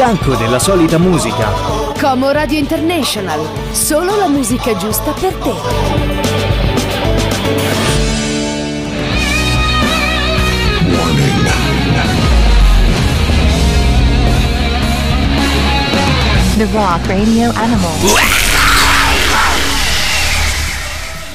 Stanco della solita musica? Como Radio International, solo la musica giusta per te. The Rock Radio Animal.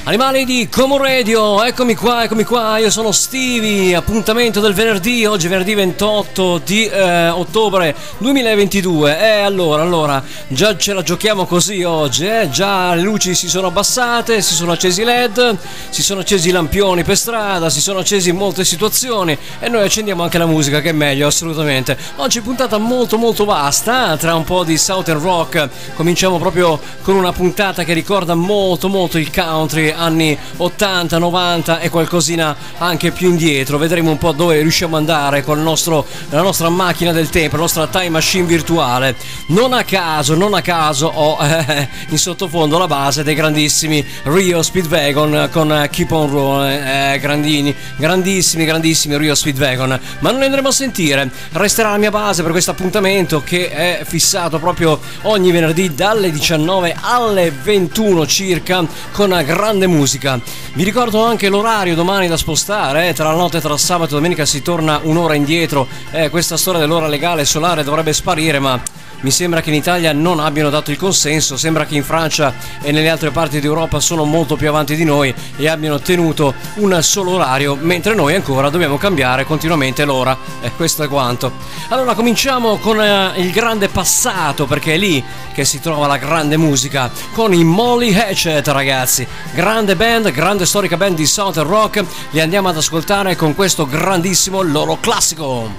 Animali di Como Radio, eccomi qua, eccomi qua, io sono Stevie, appuntamento del venerdì, oggi venerdì 28 di eh, ottobre 2022 e eh, allora, allora, già ce la giochiamo così oggi, eh? già le luci si sono abbassate, si sono accesi i led, si sono accesi i lampioni per strada, si sono accesi in molte situazioni e noi accendiamo anche la musica che è meglio assolutamente. Oggi puntata molto molto vasta, tra un po' di Southern Rock, cominciamo proprio con una puntata che ricorda molto molto il country anni 80, 90 e qualcosina anche più indietro. Vedremo un po' dove riusciamo ad andare con nostro, la nostra macchina del tempo, la nostra time machine virtuale. Non a caso, non a caso ho eh, in sottofondo la base dei grandissimi Rio Speedwagon con Keep on Rolling, eh, grandini, grandissimi, grandissimi Rio Speedwagon. Ma non li andremo a sentire, resterà la mia base per questo appuntamento che è fissato proprio ogni venerdì dalle 19 alle 21 circa con grande grande musica. Vi ricordo anche l'orario domani da spostare, eh? tra la notte tra sabato e domenica si torna un'ora indietro. Eh, questa storia dell'ora legale solare dovrebbe sparire, ma mi sembra che in Italia non abbiano dato il consenso, sembra che in Francia e nelle altre parti d'Europa sono molto più avanti di noi e abbiano tenuto un solo orario, mentre noi ancora dobbiamo cambiare continuamente l'ora. E questo è quanto. Allora cominciamo con eh, il grande passato, perché è lì che si trova la grande musica, con i Molly Hatchet ragazzi. Grande band, grande storica band di Southern Rock, li andiamo ad ascoltare con questo grandissimo loro classico.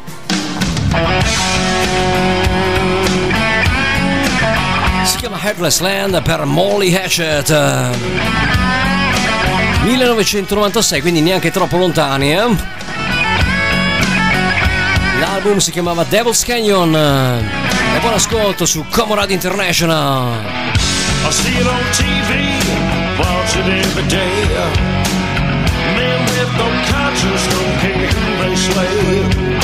Si chiama Headless Land per Molly Hatchet. 1996 quindi neanche troppo lontani eh? l'album si chiamava Devil's Canyon. E buon ascolto su Comorad International. I see it on TV watch it every day. Men with no conscience don't care they slay.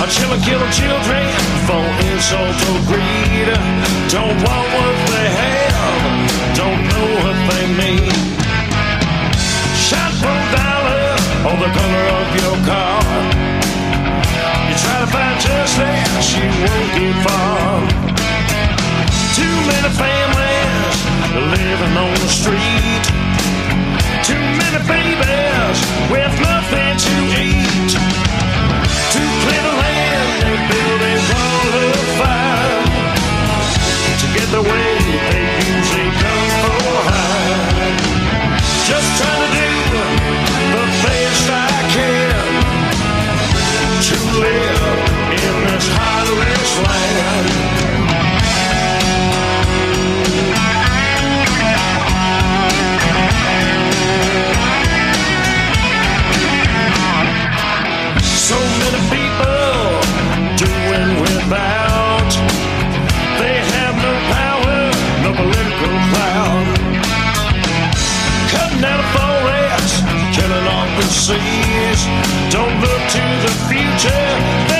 A chiller kill children for insult or greed. Don't want what they have, don't know what they need. Shot for dollar or the color of your car. You try to find justice, you won't get far. Too many families living on the street. Too many babies with nothing to eat seas. Don't look to the future,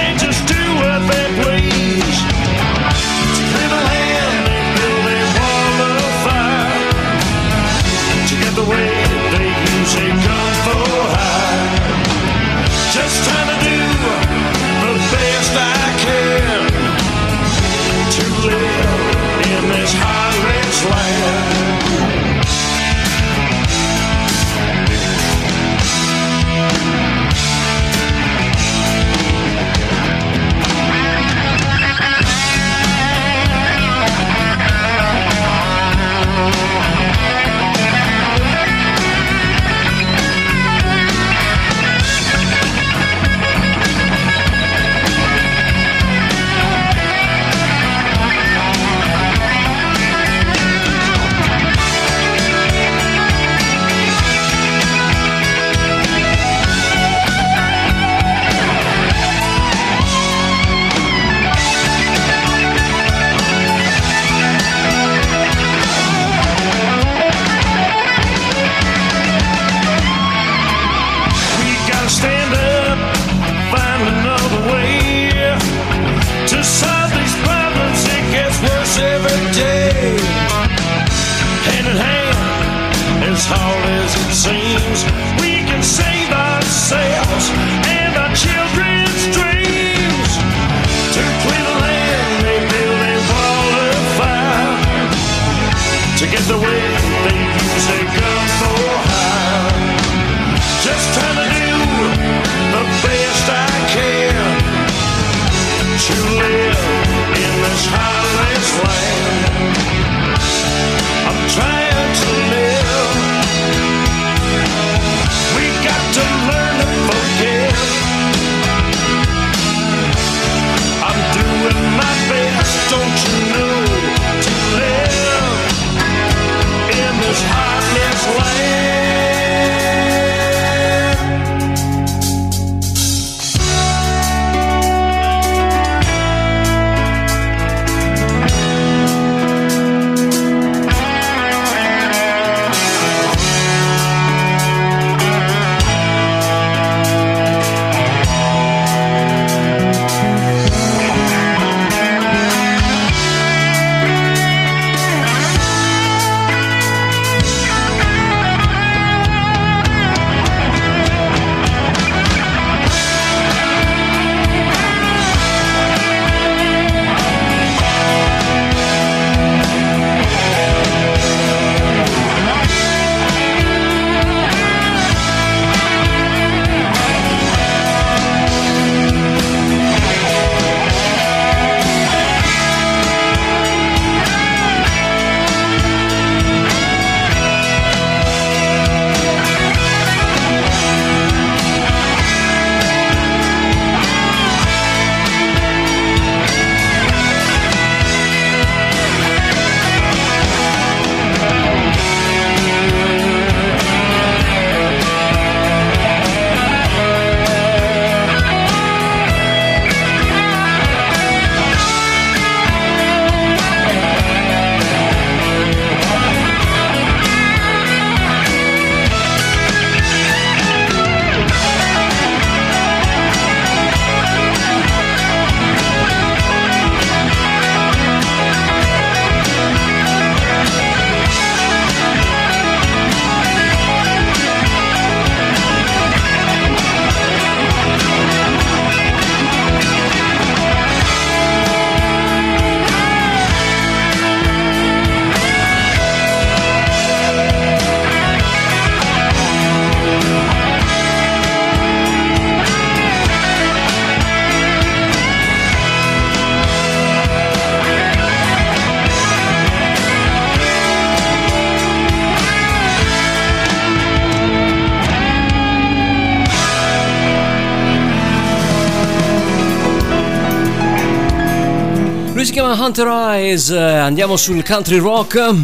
Eyes, eh, andiamo sul country rock.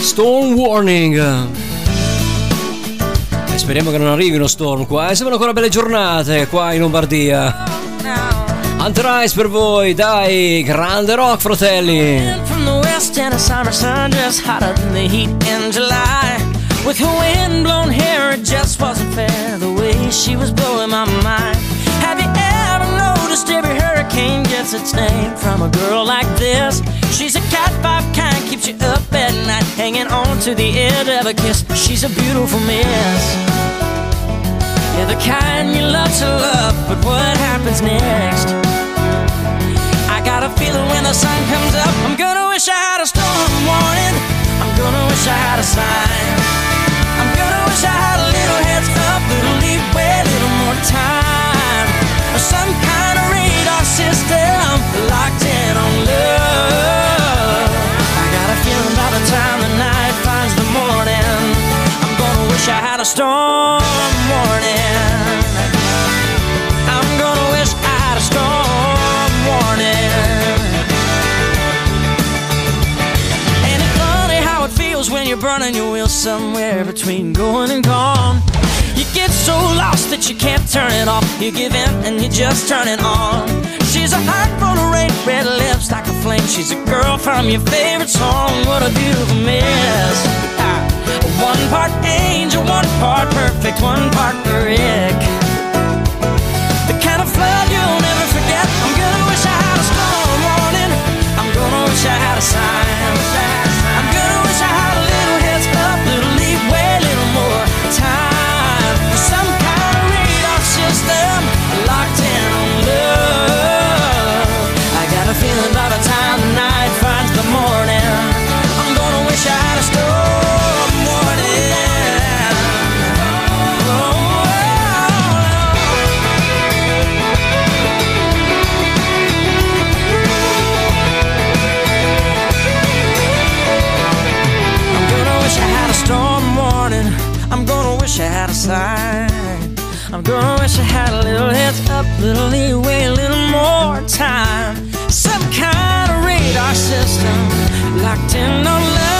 Storm Warning. E speriamo che non arrivi uno storm qua. E sembrano ancora belle giornate qua in Lombardia. Hunter Eyes per voi, dai, grande rock fratelli. With her wind-blown hair, it just wasn't fair the way she was blowing my mind. Gets its name from a girl like this? She's a cat five kind, keeps you up at night, hanging on to the edge of a kiss. She's a beautiful miss. Yeah, the kind you love to love, but what happens next? I got a feeling when the sun comes up, I'm gonna wish I had a storm warning. I'm gonna wish I had a sign. I'm gonna wish I had a little heads up, little leeway, a little more time. Or some kind of radar system locked in on love. I got a feeling by the time the night finds the morning, I'm gonna wish I had a storm warning. I'm gonna wish I had a storm warning. Ain't it funny how it feels when you're burning your wheels somewhere between going and gone? You get so lost can't turn it off. You give in and you just turn it on. She's a heart full of red, red lips like a flame. She's a girl from your favorite song. What a beautiful miss. Ah, One part angel, one part perfect, one part brick. Had a little heads up, little leeway, a little more time. Some kind of radar system locked in on love.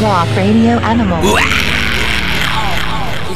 Rock Radio Animal.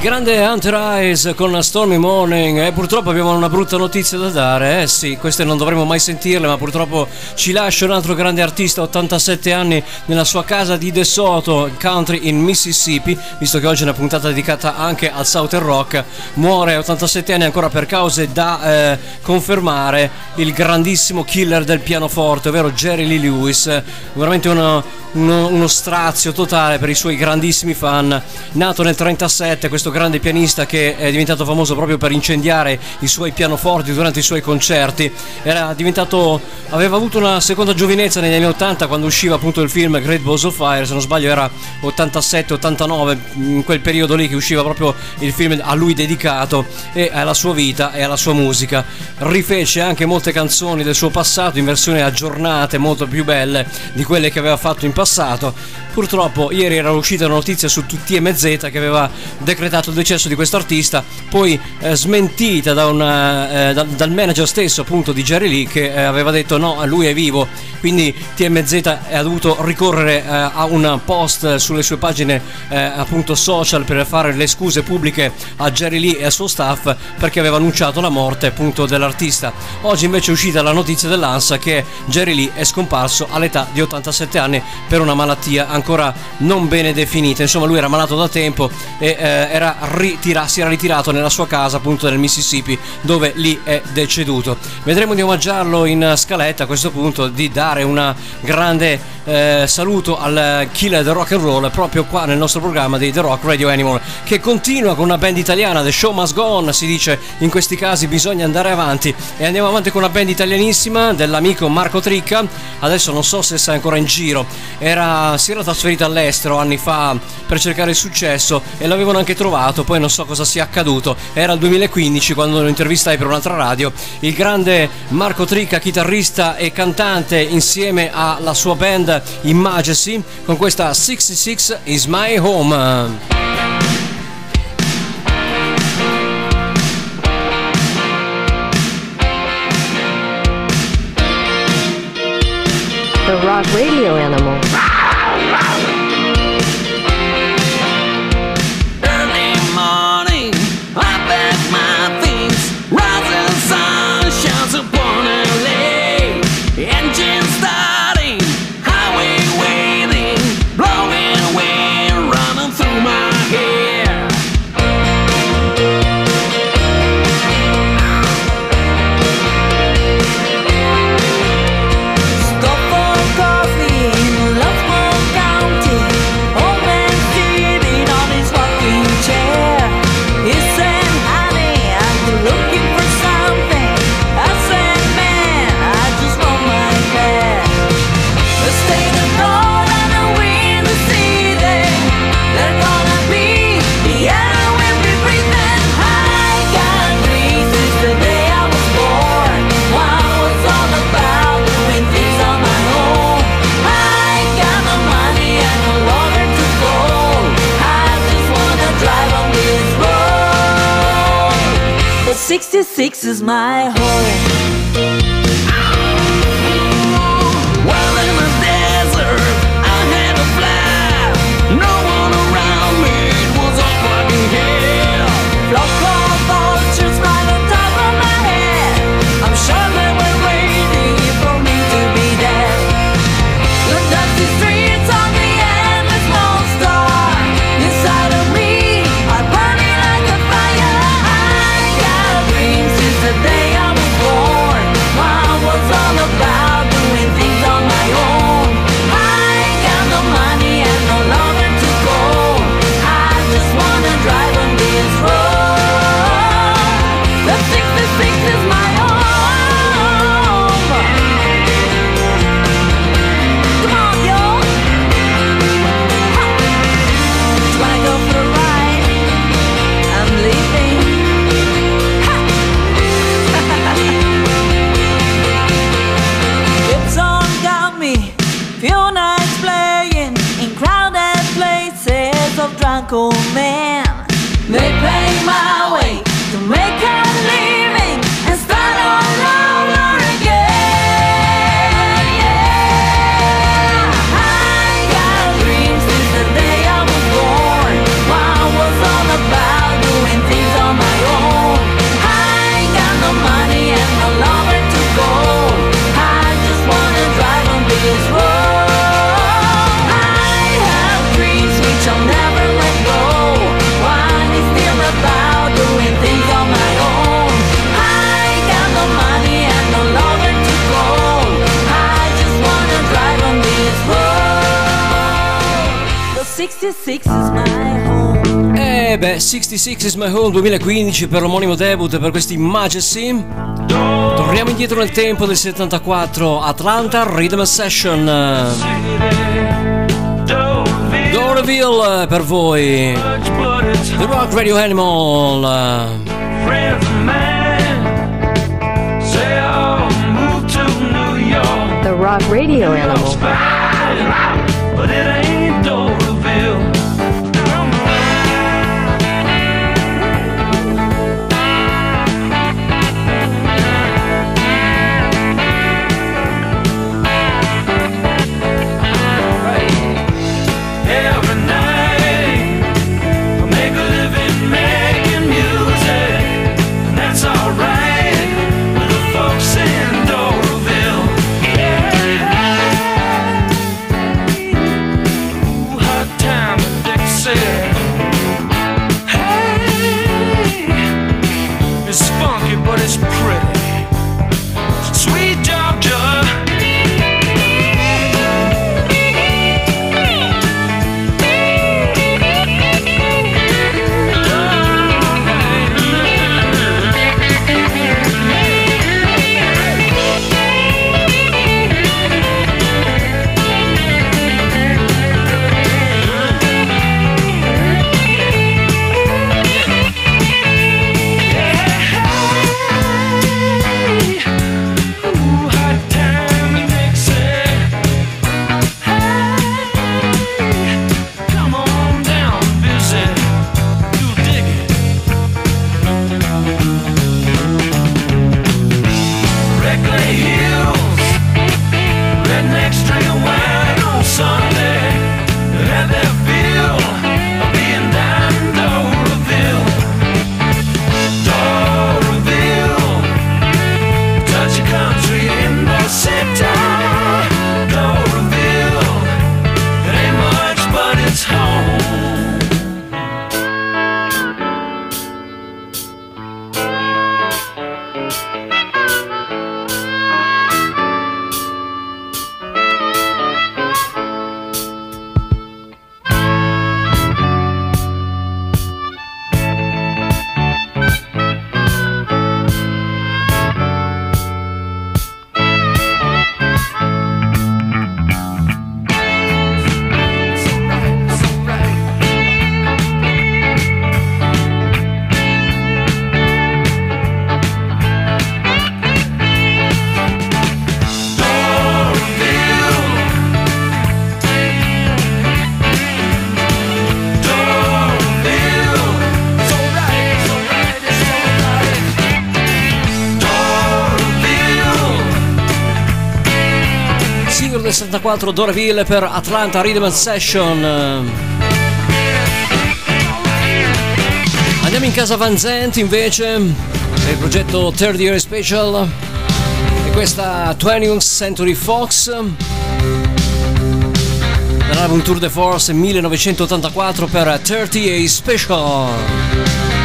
Grande Hunter Eyes con Stormy Morning. E purtroppo abbiamo una brutta notizia da dare, eh. Sì, queste non dovremmo mai sentirle, ma purtroppo ci lascia un altro grande artista, 87 anni, nella sua casa di De Soto, country in Mississippi, visto che oggi è una puntata dedicata anche al Southern Rock, muore a 87 anni ancora per cause da eh, confermare, il grandissimo killer del pianoforte, ovvero Jerry Lee Lewis, veramente uno, uno, uno strazio totale per i suoi grandissimi fan, nato nel 37, questo grande pianista che è diventato famoso proprio per incendiare i suoi pianoforti durante i suoi concerti. Aveva avuto una seconda giovinezza negli anni 80 quando usciva appunto il film Great Balls of Fire, se non sbaglio era 87-89, in quel periodo lì che usciva proprio il film a lui dedicato e alla sua vita e alla sua musica. Rifece anche molte canzoni del suo passato in versioni aggiornate, molto più belle di quelle che aveva fatto in passato. Purtroppo ieri era uscita la notizia su TMZ che aveva decretato il decesso di questo artista, poi eh, smentita da una, eh, da- dal manager stesso appunto di Jerry Lee che eh, aveva detto no, lui è vivo, quindi TMZ ha dovuto ricorrere eh, a un post sulle sue pagine eh, appunto social per fare le scuse pubbliche a Jerry Lee e al suo staff perché aveva annunciato la morte appunto dell'artista. Oggi invece è uscita la notizia dell'ANSA che Jerry Lee è scomparso all'età di 87 anni per una malattia ancora non bene definita. Insomma, lui era malato da tempo e eh, ritira- si era ritirato nella sua casa appunto nel Mississippi dove lì è deceduto. Vedremo di omaggiarlo in scaletta a questo punto, di dare un grande eh, saluto al killer del rock and roll proprio qua nel nostro programma di The Rock Radio Animal che continua con una band italiana, The Show Must Go On, si dice in questi casi bisogna andare avanti. E andiamo avanti con una band italianissima dell'amico Marco Tricca, adesso non so se sia ancora in giro, era, si era trasferito all'estero anni fa per cercare il successo e l'avevano anche trovato, poi non so cosa sia accaduto, era il 2015 quando lo intervistai per un'altra radio, il grande Marco Tricca, chitarrista e cantante insieme alla sua band Imagesy con questa 66 is my home. The Rock Radio Animal. 66 is my home. 66 is my home 2015 per l'omonimo debut per questi Majesty. Torniamo indietro nel tempo del 74, Atlanta Rhythm Session. Dorville per voi. The Rock Radio Animal. The Rock Radio Animal. 64 Dorville per Atlanta Rhythm Session. Andiamo in casa Van Zant invece per il progetto Third Year Special e questa 20th Century Fox dell'album Tour de Force 1984 per 30 A Special.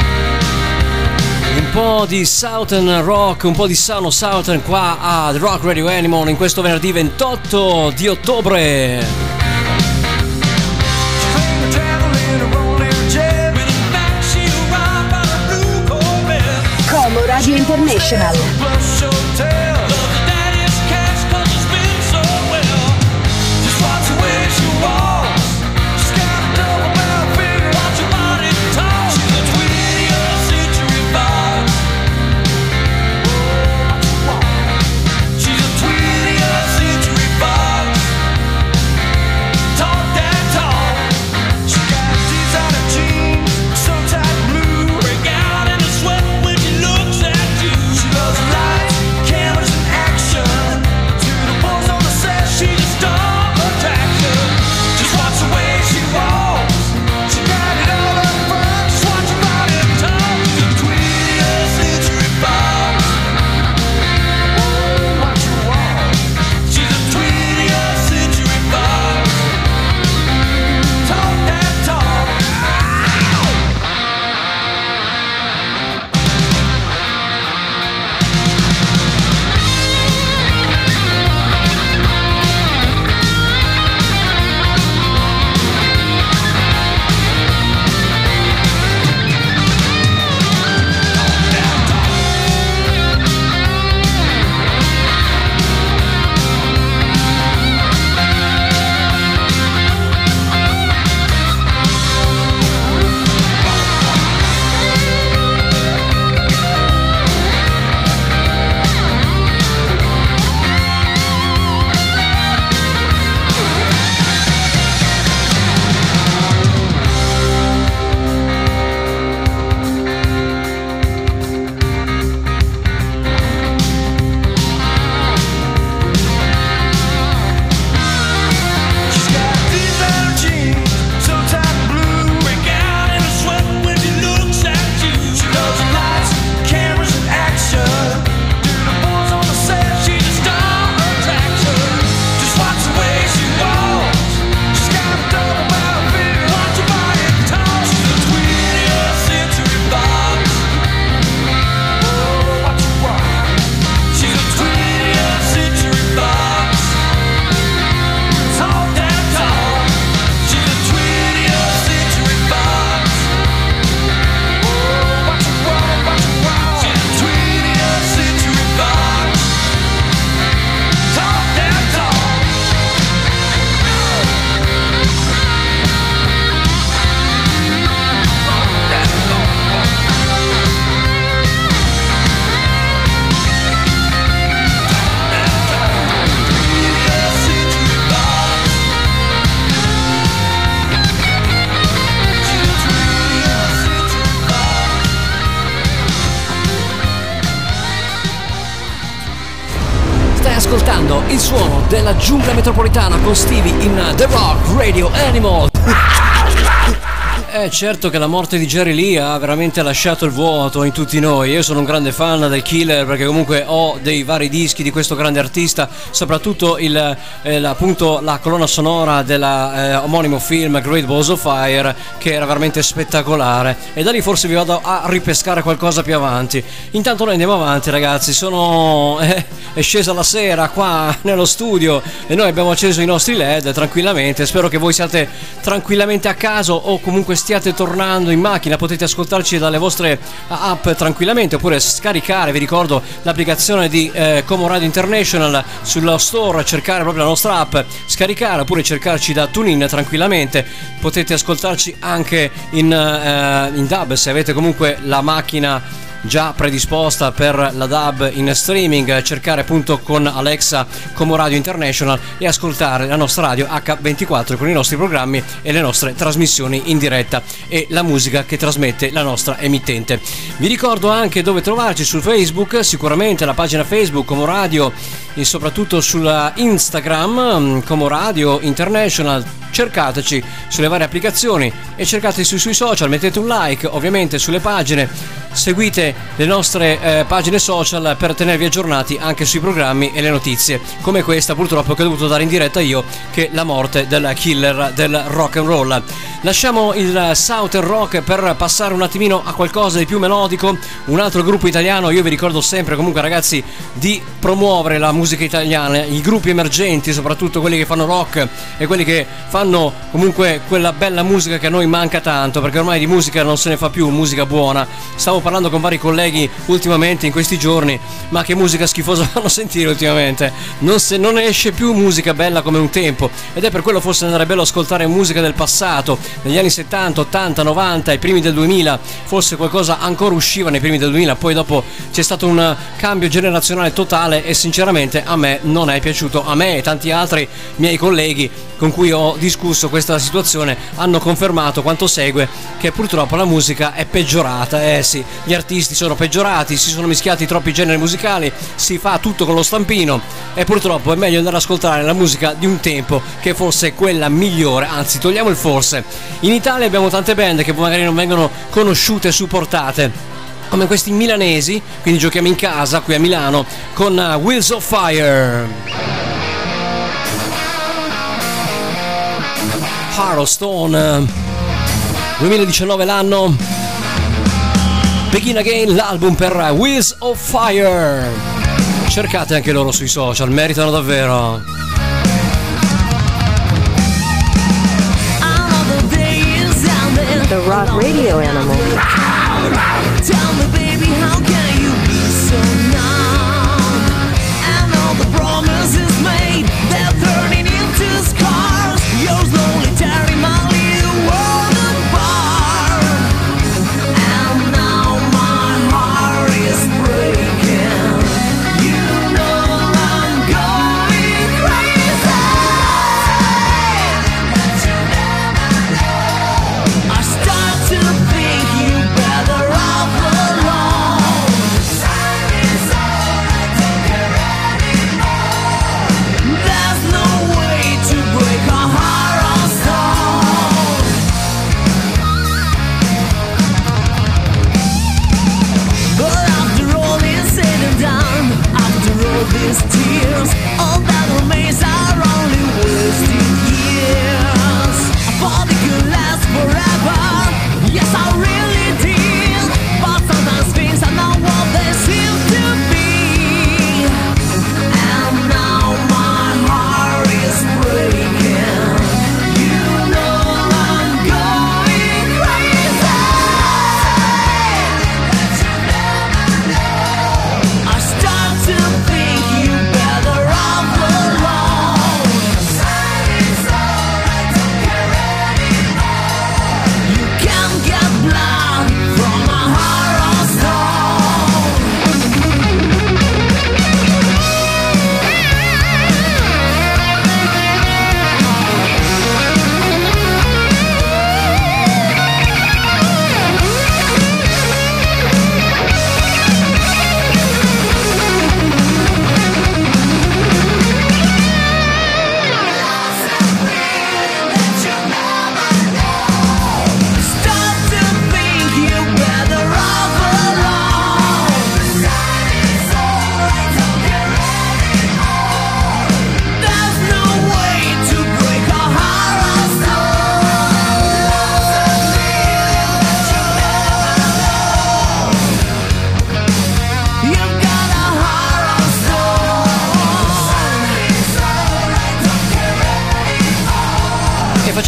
Un po' di Southern Rock, un po' di Sano Southern qua a The Rock Radio Animal in questo venerdì 28 di ottobre. Como Radio International. Suono della giungla metropolitana con Stevie in The Rock Radio Animal. Eh certo che la morte di Jerry Lee ha veramente lasciato il vuoto in tutti noi. Io sono un grande fan del Killer perché comunque ho dei vari dischi di questo grande artista, soprattutto il, eh, appunto la colonna sonora dell'omonimo film Great Balls of Fire che era veramente spettacolare e da lì forse vi vado a ripescare qualcosa più avanti. Intanto noi andiamo avanti ragazzi, sono eh, è scesa la sera qua nello studio e noi abbiamo acceso i nostri LED tranquillamente. Spero che voi siate tranquillamente a casa o comunque stiate tornando in macchina, potete ascoltarci dalle vostre app tranquillamente oppure scaricare, vi ricordo l'applicazione di eh, Como Radio International sullo store, cercare proprio la nostra app, scaricare oppure cercarci da TuneIn tranquillamente. Potete ascoltarci anche in, eh, in dub se avete comunque la macchina già predisposta per la DAB in streaming, cercare appunto con Alexa Como Radio International e ascoltare la nostra radio H24 con i nostri programmi e le nostre trasmissioni in diretta e la musica che trasmette la nostra emittente. Vi ricordo anche dove trovarci su Facebook, sicuramente la pagina Facebook Como Radio e soprattutto sulla Instagram mm, Como Radio International. Cercateci sulle varie applicazioni e cercateci sui social, mettete un like ovviamente sulle pagine seguite le nostre eh, pagine social per tenervi aggiornati anche sui programmi e le notizie come questa purtroppo che ho dovuto dare in diretta io che è la morte del killer del rock and roll. Lasciamo il Southern Rock per passare un attimino a qualcosa di più melodico un altro gruppo italiano io vi ricordo sempre comunque ragazzi di promuovere la musica italiana i gruppi emergenti soprattutto quelli che fanno rock e quelli che fanno comunque quella bella musica che a noi manca tanto perché ormai di musica non se ne fa più musica buona. Stavo parlando con vari colleghi ultimamente in questi giorni ma che musica schifosa fanno sentire ultimamente. Non, se, non esce più musica bella come un tempo ed è per quello forse andare bello ascoltare musica del passato negli anni 70 80 90 i primi del 2000 forse qualcosa ancora usciva nei primi del 2000 poi dopo c'è stato un cambio generazionale totale e sinceramente a me non è piaciuto. A me e tanti altri miei colleghi con cui ho discusso questa situazione hanno confermato quanto segue che purtroppo la musica è peggiorata. Eh sì gli artisti sono peggiorati si sono mischiati troppi generi musicali si fa tutto con lo stampino e purtroppo è meglio andare ad ascoltare la musica di un tempo che forse è quella migliore. Anzi togliamo il forse. In Italia abbiamo tante band che magari non vengono conosciute e supportate come questi milanesi, quindi giochiamo in casa qui a Milano con uh, Wheels of Fire. Harrowstone 2019 l'anno Begin Again l'album per Wheels of Fire. Cercate anche loro sui social meritano davvero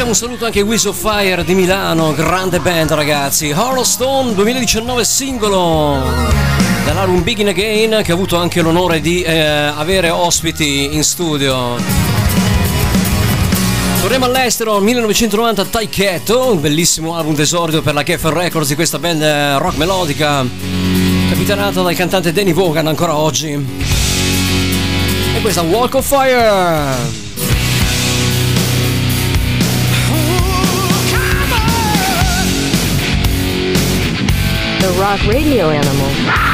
un saluto anche ai Wheels of Fire di Milano, grande band ragazzi. Horror Stone 2019 singolo dall'album Begin Again che ha avuto anche l'onore di eh, avere ospiti in studio. Torniamo all'estero, 1990 Taiketo, un bellissimo album d'esordio per la Geffen Records di questa band eh, rock melodica, capitanata dal cantante Danny Vaughan ancora oggi. E questa Walk of Fire! The Rock Radio Animal.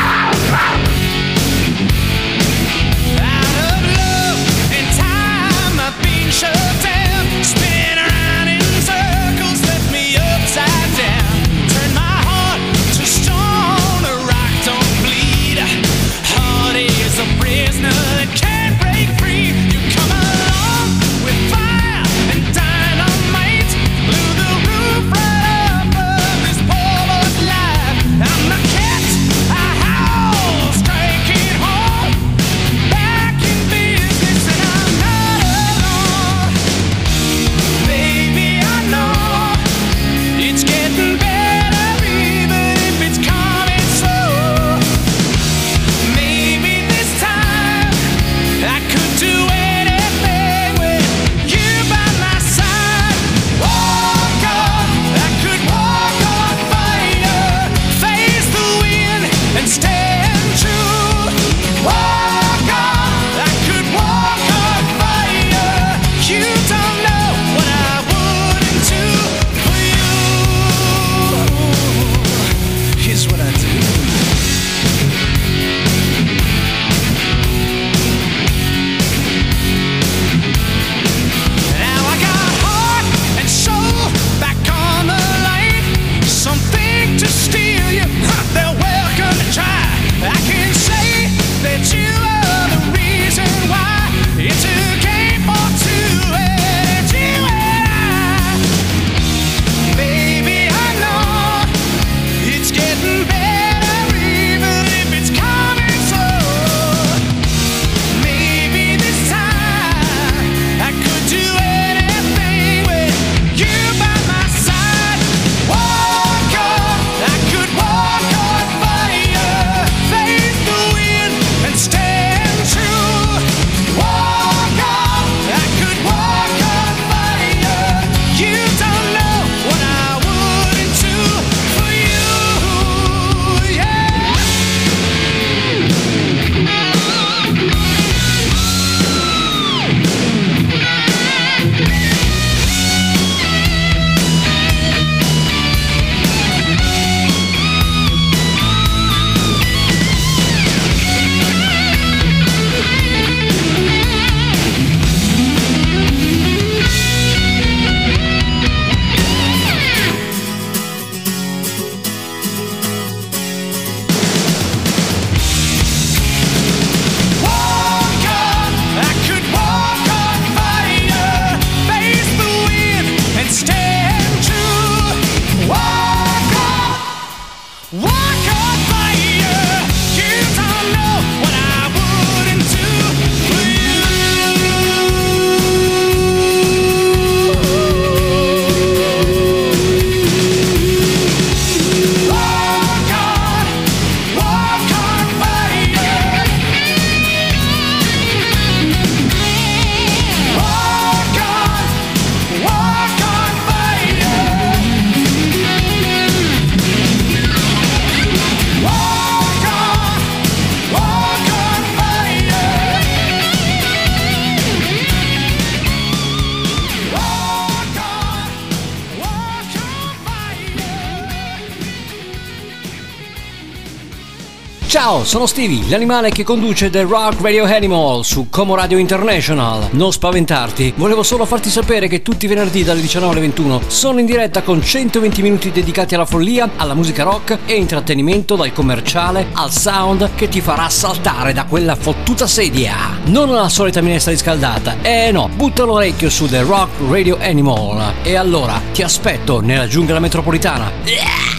Sono Stevie, l'animale che conduce The Rock Radio Animal su Como Radio International. Non spaventarti, volevo solo farti sapere che tutti i venerdì dalle 19 alle 21 sono in diretta con 120 minuti dedicati alla follia, alla musica rock e intrattenimento dal commerciale al sound che ti farà saltare da quella fottuta sedia. Non la solita minestra riscaldata, eh no, butta l'orecchio su The Rock Radio Animal. E allora ti aspetto nella giungla metropolitana. Yeah!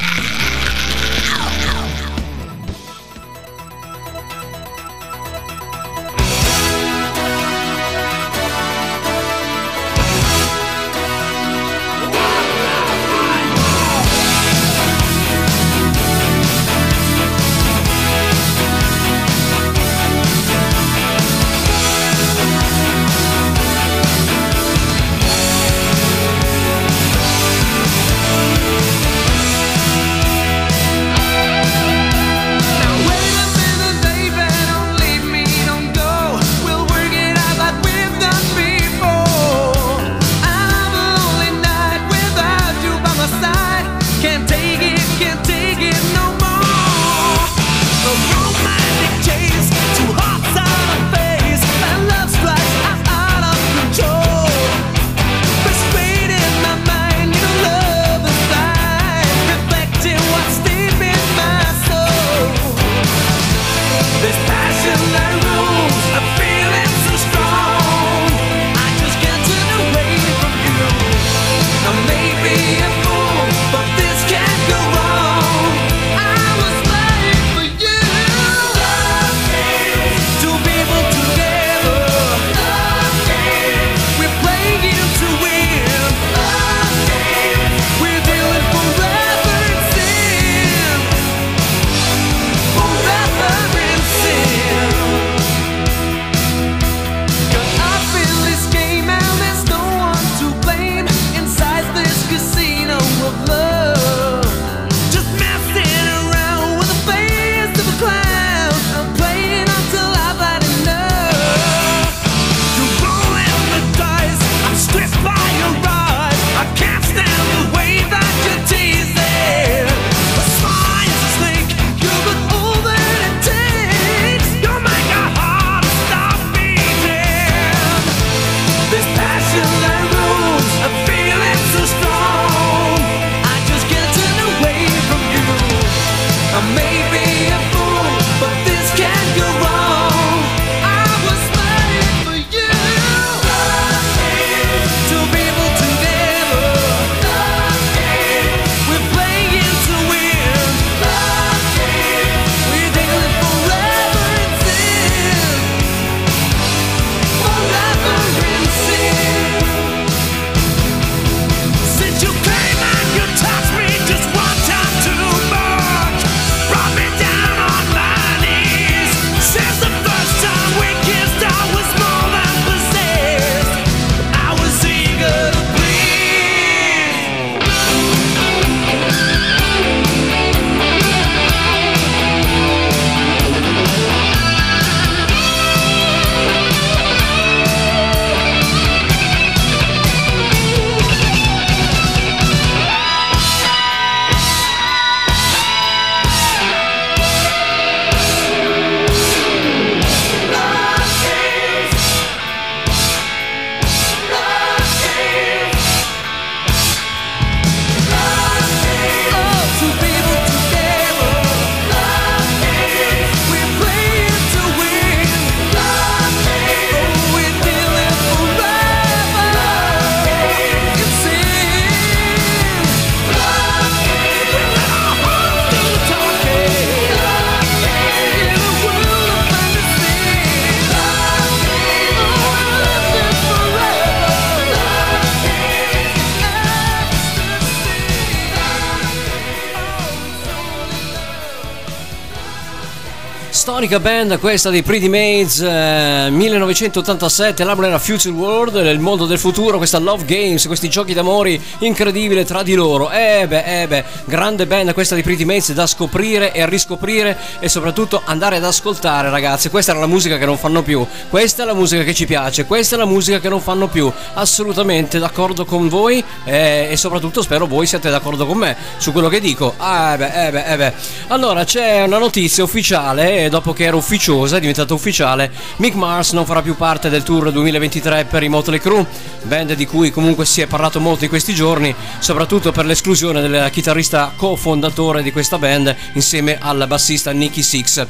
Storica band questa dei Pretty Maids eh, 1987, l'album era Future World, il mondo del futuro, questa Love Games, questi giochi d'amori incredibili tra di loro. Eh beh, eh beh, grande band questa dei Pretty Maids da scoprire e riscoprire e soprattutto andare ad ascoltare ragazzi. Questa era la musica che non fanno più, questa è la musica che ci piace, questa è la musica che non fanno più. Assolutamente d'accordo con voi eh, e soprattutto spero voi siate d'accordo con me su quello che dico. Ah, eh beh, eh beh, eh beh. Allora c'è una notizia ufficiale e dopo che era ufficiosa, è diventata ufficiale, Mick Mars non farà più parte del tour 2023 per i Motley Crue, band di cui comunque si è parlato molto in questi giorni, soprattutto per l'esclusione del chitarrista cofondatore di questa band insieme al bassista Nicky Six.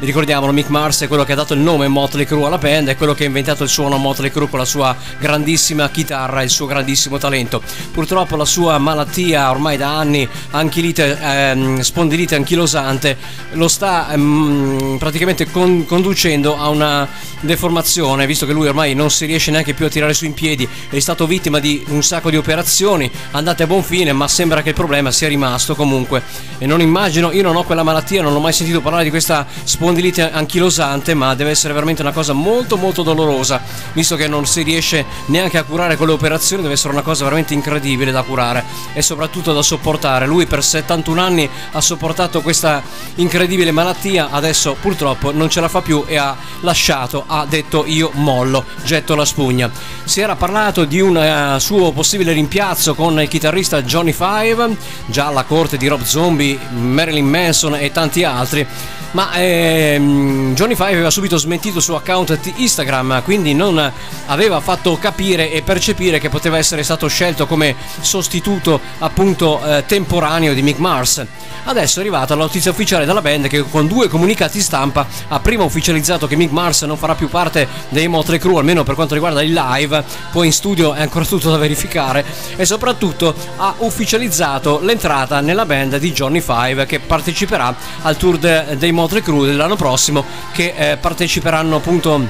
Ricordiamolo, Mick Mars è quello che ha dato il nome Motley Crue alla band, è quello che ha inventato il suono Motley Crue con la sua grandissima chitarra e il suo grandissimo talento. Purtroppo la sua malattia ormai da anni, anchilite, ehm, spondilite anchilosante, lo sta ehm, praticamente con- conducendo a una deformazione, visto che lui ormai non si riesce neanche più a tirare su in piedi, è stato vittima di un sacco di operazioni, andate a buon fine, ma sembra che il problema sia rimasto comunque. E non immagino, io non ho quella malattia, non ho mai sentito parlare di questa spondilite anchilosante, ma deve essere veramente una cosa molto molto dolorosa, visto che non si riesce neanche a curare quelle operazioni, deve essere una cosa veramente incredibile da curare e soprattutto da sopportare. Lui per 71 anni ha sopportato questa incredibile malattia, adesso purtroppo non ce la fa più e ha lasciato, ha detto io mollo, getto la spugna. Si era parlato di un eh, suo possibile rimpiazzo con il chitarrista Johnny Five, già alla corte di Rob Zombie, Marilyn Manson e tanti altri. Ma ehm, Johnny Five aveva subito smentito il suo account Instagram, quindi non aveva fatto capire e percepire che poteva essere stato scelto come sostituto appunto eh, temporaneo di Mick Mars. Adesso è arrivata la notizia ufficiale dalla band che con due comunicati stampa ha prima ufficializzato che Mick Mars non farà più parte dei Motley Crue, almeno per quanto riguarda il live, poi in studio è ancora tutto da verificare, e soprattutto ha ufficializzato l'entrata nella band di Johnny Five che parteciperà al tour de- dei Motley Crue dell'anno prossimo che eh, parteciperanno appunto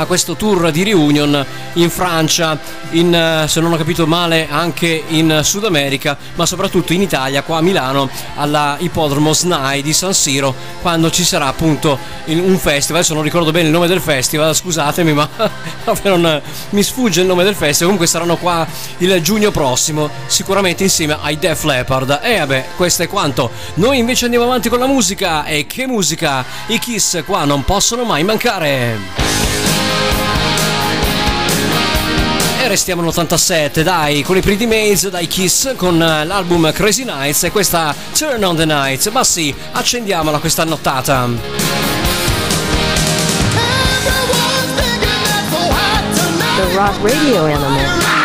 a questo tour di reunion in Francia, in, eh, se non ho capito male anche in Sud America, ma soprattutto in Italia, qua a Milano, alla Ippodromo SNAI di San Siro, quando ci sarà appunto un festival. Adesso non ricordo bene il nome del festival, scusatemi, ma non, mi sfugge il nome del festival. Comunque saranno qua il giugno prossimo, sicuramente insieme ai Def Leppard. E vabbè, questo è quanto. Noi invece andiamo avanti con la musica. E che musica! I Kiss qua non possono mai mancare. E restiamo all'87, dai, con i Pretty Maids, dai Kiss, con eh, l'album Crazy Nights e questa Turn on the Night. Ma sì, accendiamola questa nottata. The Rock Radio Animal.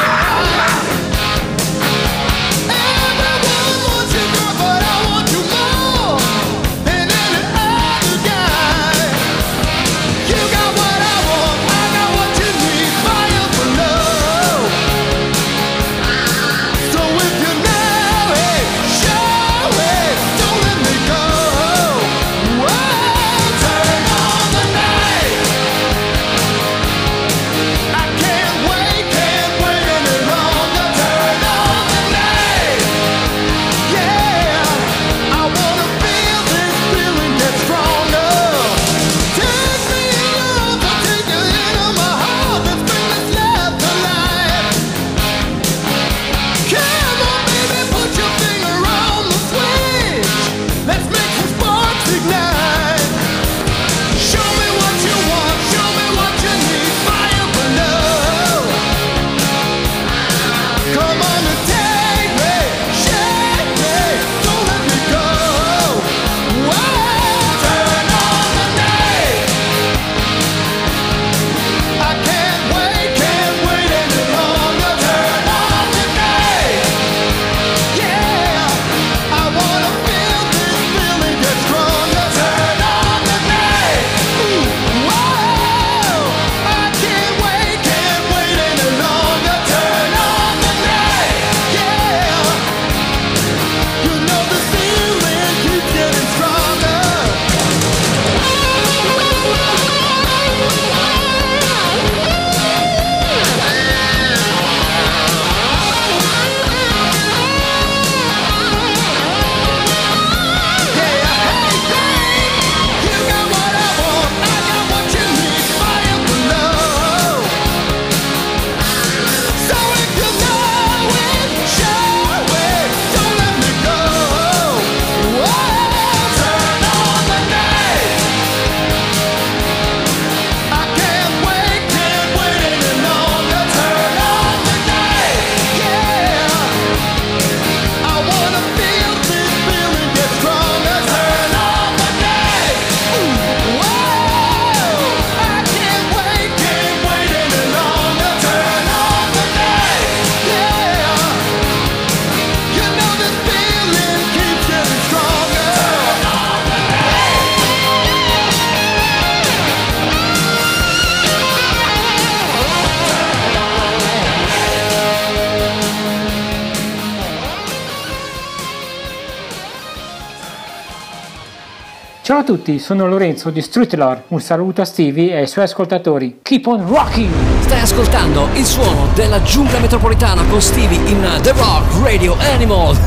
Ciao a tutti, sono Lorenzo di Streetlore. Un saluto a Stevie e ai suoi ascoltatori. Keep on rocking! Stai ascoltando il suono della giungla metropolitana con Stevie in The Rock Radio Animal.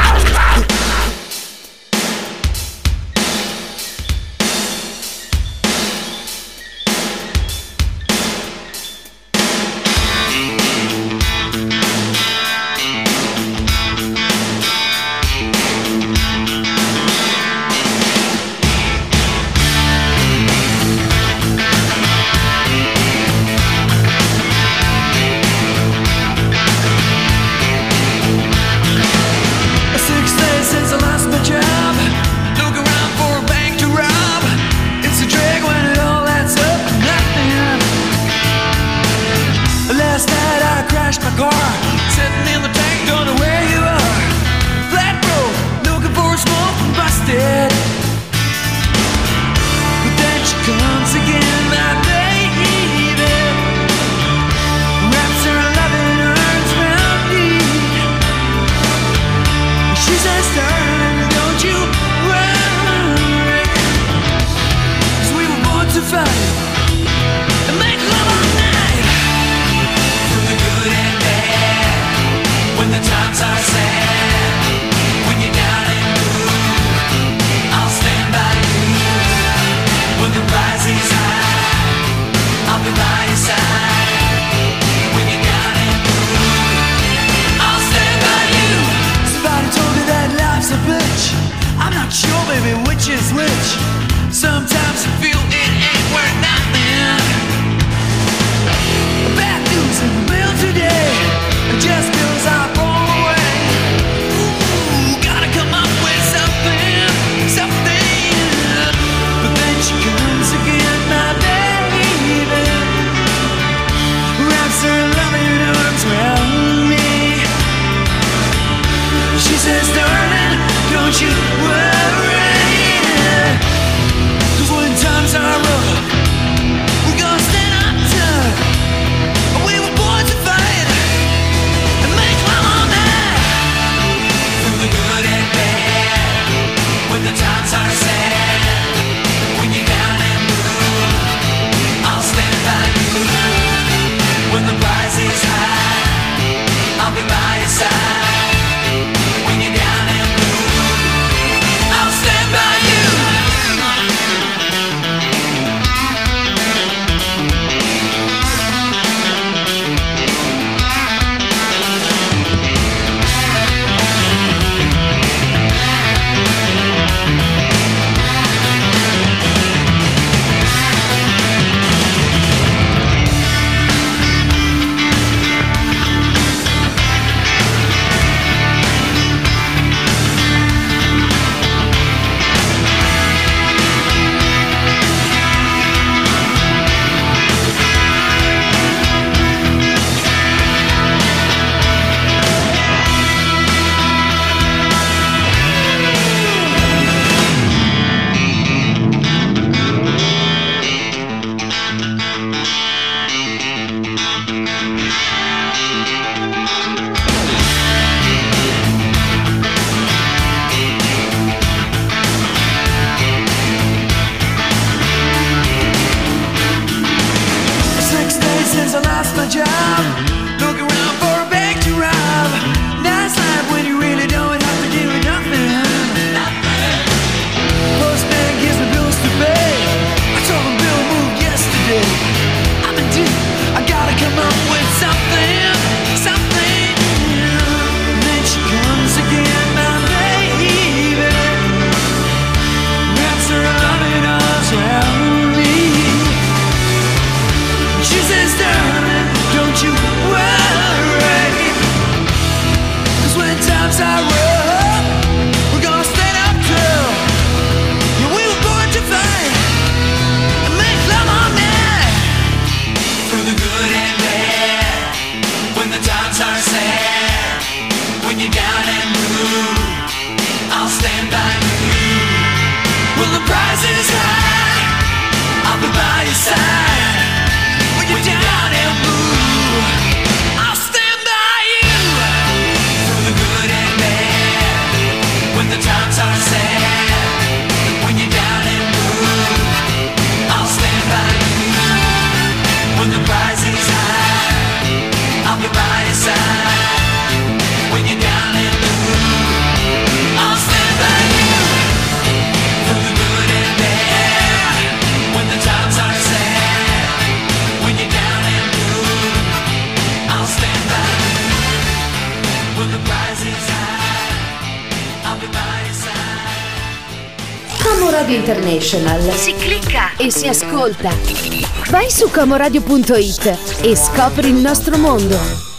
International Si clicca. e si ascolta. Vai su comoradio.it e scopri il nostro mondo.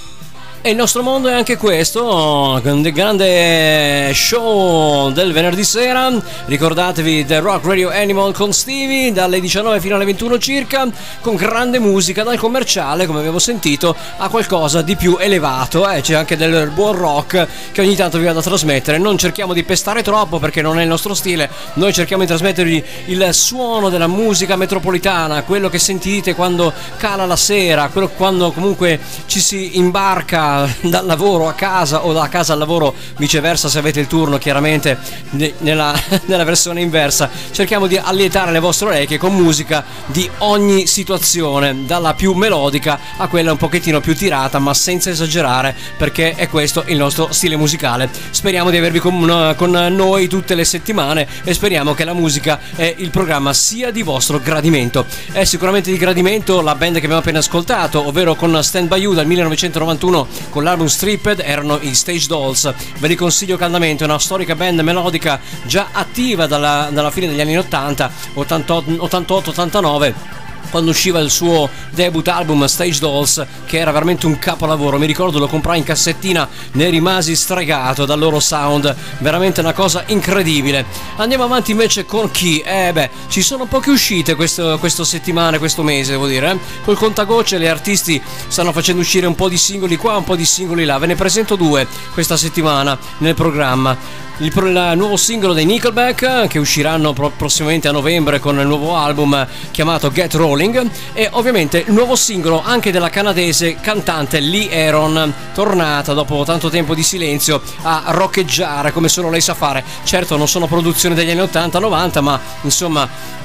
E il nostro mondo è anche questo, grande, grande show del venerdì sera. Ricordatevi The Rock Radio Animal con Stevie dalle 19 fino alle 21 circa, con grande musica dal commerciale, come abbiamo sentito, a qualcosa di più elevato. Eh, c'è anche del buon rock che ogni tanto vi vado a trasmettere. Non cerchiamo di pestare troppo perché non è il nostro stile. Noi cerchiamo di trasmettervi il suono della musica metropolitana, quello che sentite quando cala la sera, quello quando comunque ci si imbarca dal lavoro a casa o da casa al lavoro, viceversa se avete il turno chiaramente ne- nella, nella versione inversa. Cerchiamo di allietare le vostre orecchie con musica di ogni situazione, dalla più melodica a quella un pochettino più tirata, ma senza esagerare, perché è questo il nostro stile musicale. Speriamo di avervi con, con noi tutte le settimane e speriamo che la musica e il programma sia di vostro gradimento. È sicuramente di gradimento la band che abbiamo appena ascoltato, ovvero con Stand By You dal 1991 con l'album Stripped erano i Stage Dolls. Ve li consiglio caldamente, una storica band melodica già attiva dalla, dalla fine degli anni 80, 88-89 quando usciva il suo debut album Stage Dolls che era veramente un capolavoro. Mi ricordo lo comprai in cassettina ne rimasi stregato dal loro sound. Veramente una cosa incredibile. Andiamo avanti invece con chi? eh beh ci sono poche uscite questo, questo settimana questo mese devo dire eh? col contagocce gli artisti stanno facendo uscire un po' di singoli qua un po' di singoli là. Ve ne presento due questa settimana nel programma il, il nuovo singolo dei Nickelback che usciranno pro- prossimamente a novembre con il nuovo album chiamato Get Rolling e ovviamente il nuovo singolo anche della canadese cantante Lee Aaron tornata dopo tanto tempo di silenzio a roccheggiare come solo lei sa fare. Certo non sono produzioni degli anni 80-90 ma insomma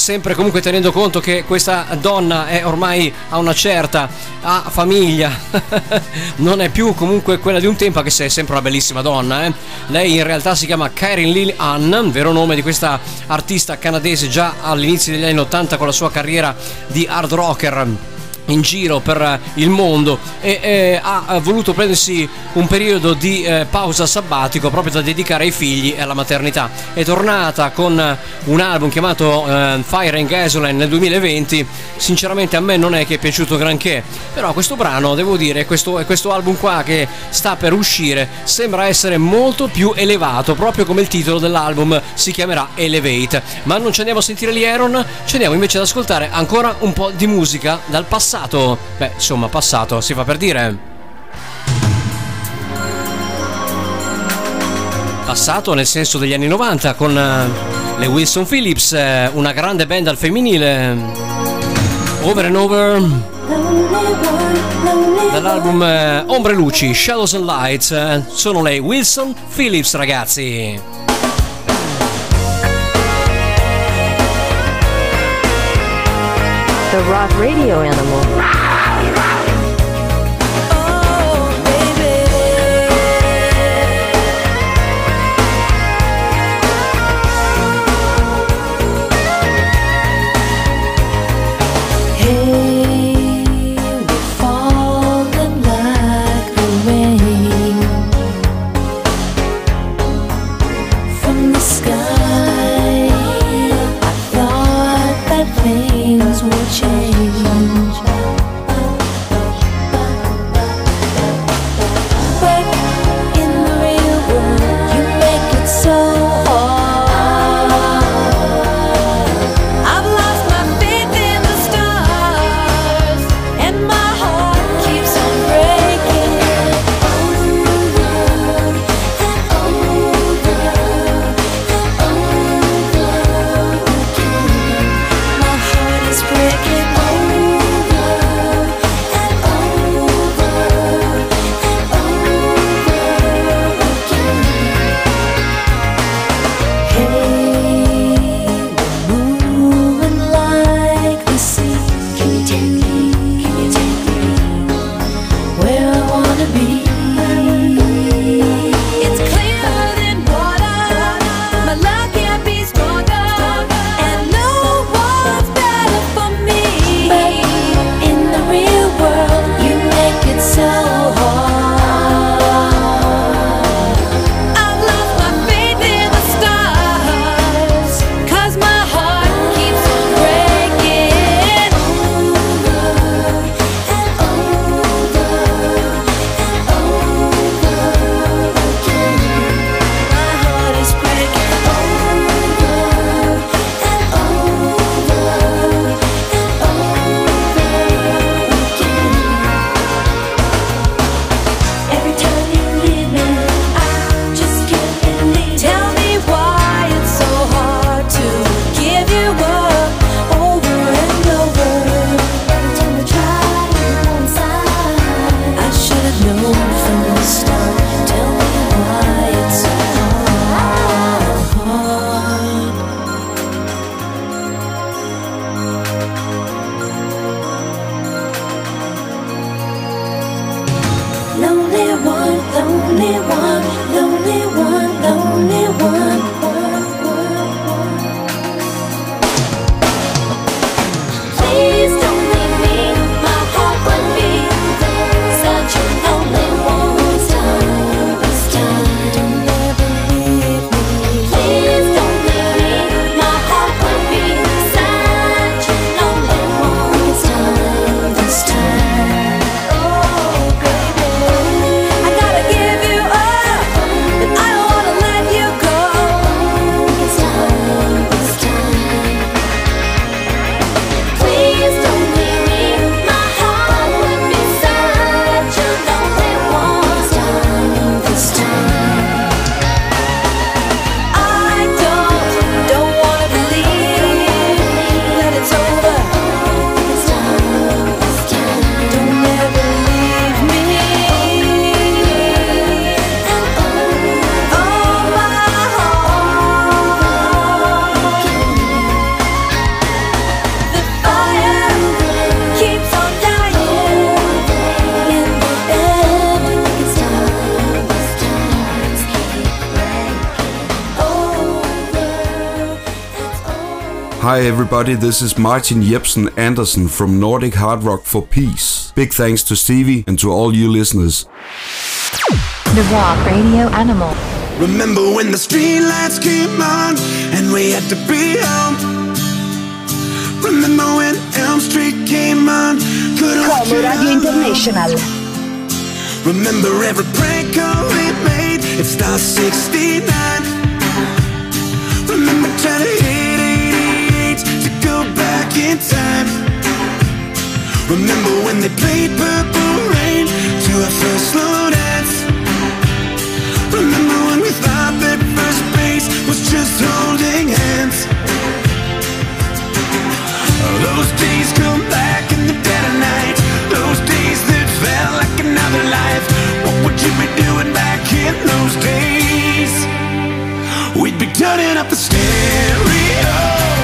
sempre comunque tenendo conto che questa donna è ormai a una certa ha famiglia non è più comunque quella di un tempo anche se è sempre una bellissima donna eh. lei in realtà si chiama Karen Lil Ann vero nome di questa artista canadese già all'inizio degli anni 80 con la sua carriera di hard rocker in giro per il mondo e eh, ha voluto prendersi un periodo di eh, pausa sabbatico proprio da dedicare ai figli e alla maternità. È tornata con un album chiamato eh, Fire and Gasoline nel 2020. Sinceramente a me non è che è piaciuto granché, però questo brano, devo dire, questo, questo album qua che sta per uscire sembra essere molto più elevato, proprio come il titolo dell'album si chiamerà Elevate. Ma non ci andiamo a sentire gli Aaron, ci andiamo invece ad ascoltare ancora un po' di musica dal passato. Beh, insomma, passato, si fa per dire. Passato nel senso degli anni 90 con eh, le Wilson Phillips, eh, una grande band al femminile. Over and over. Dall'album eh, Ombre Luci, Shadows and Lights, sono le Wilson Phillips, ragazzi. The Rock Radio Animal. Everybody, this is Martin Jepsen Andersen from Nordic Hard Rock for Peace. Big thanks to Stevie and to all you listeners. The Rock Radio Animal. Remember when the streetlights came on and we had to be home? Remember when Elm Street came on? Couldn't watch Como it Radio alone. International. Remember every prank call we made? It's Star 69. Back in time. Remember when they played Purple Rain to our first slow dance? Remember when we thought that first base was just holding hands? Those days come back in the dead of night. Those days that felt like another life. What would you be doing back in those days? We'd be turning up the stereo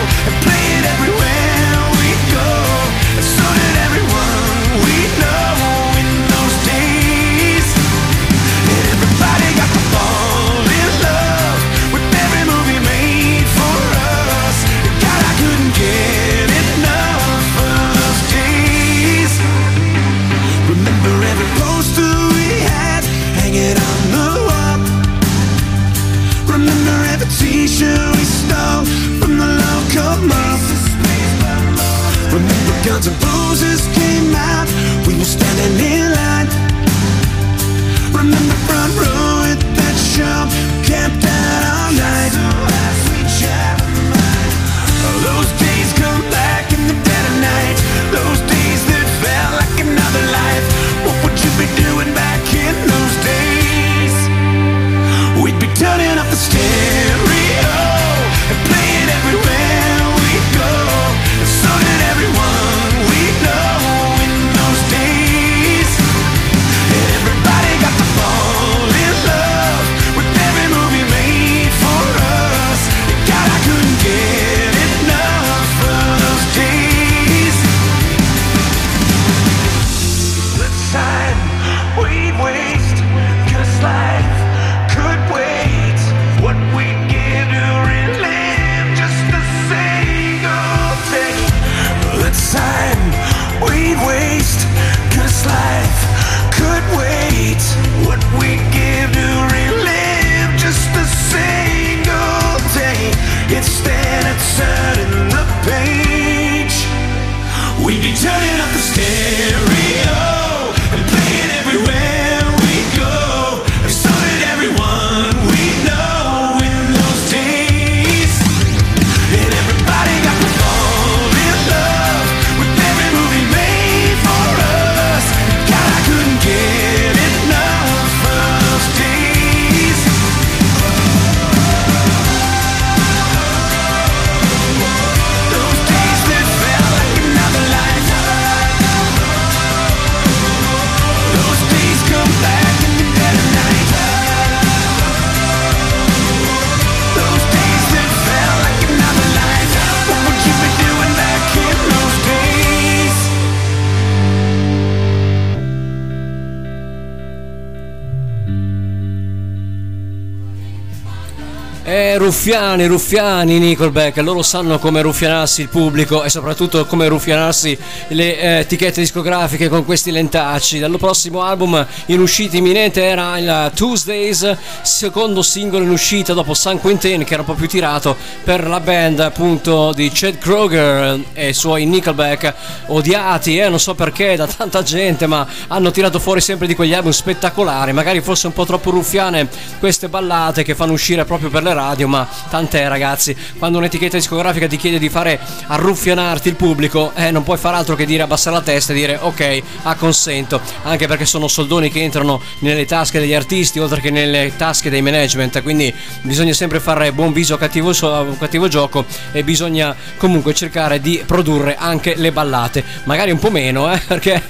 ruffiani, ruffiani, Nickelback, loro sanno come ruffianarsi il pubblico e soprattutto come ruffianarsi le eh, etichette discografiche con questi lentacci. Dal prossimo album in uscita imminente era il Tuesdays, secondo singolo in uscita dopo San Quentin, che era un po' più tirato per la band appunto di Chad Kroger e i suoi Nickelback odiati, eh, non so perché, da tanta gente, ma hanno tirato fuori sempre di quegli album spettacolari, magari forse un po' troppo ruffiane queste ballate che fanno uscire proprio per le radio, ma tant'è ragazzi, quando un'etichetta discografica ti chiede di fare arruffianarti il pubblico, eh, non puoi fare altro che dire abbassare la testa e dire ok, acconsento, anche perché sono soldoni che entrano nelle tasche degli artisti oltre che nelle tasche dei management, quindi bisogna sempre fare buon viso cattivo, so- cattivo gioco e bisogna comunque cercare di produrre anche le ballate, magari un po' meno, eh, perché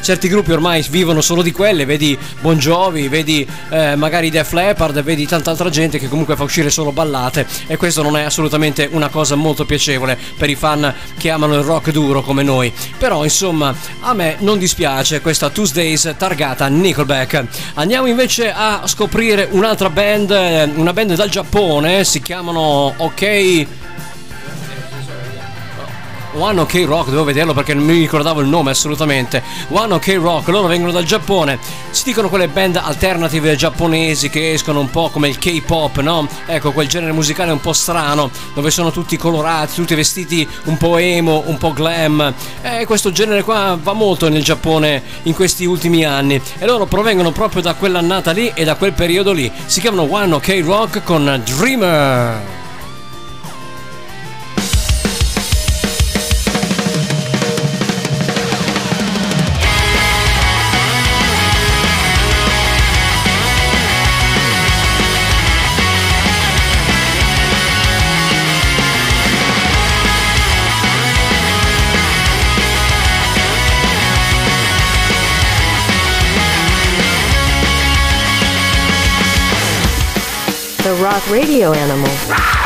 certi gruppi ormai vivono solo di quelle, vedi Bon Jovi, vedi eh, magari Def Leppard, vedi tanta altra gente che comunque fa uscire solo ballate e questo non è assolutamente una cosa molto piacevole per i fan che amano il rock duro come noi. Però insomma a me non dispiace questa Tuesdays targata Nickelback. Andiamo invece a scoprire un'altra band, eh, una band dal Giappone, si chiamano OK One Ok Rock, devo vederlo perché non mi ricordavo il nome assolutamente. One Ok Rock, loro vengono dal Giappone. Si dicono quelle band alternative giapponesi che escono un po' come il K-pop, no? Ecco, quel genere musicale un po' strano, dove sono tutti colorati, tutti vestiti un po' emo, un po' glam. E questo genere qua va molto nel Giappone in questi ultimi anni. E loro provengono proprio da quell'annata lì e da quel periodo lì. Si chiamano One Ok Rock con Dreamer. Radio Animal.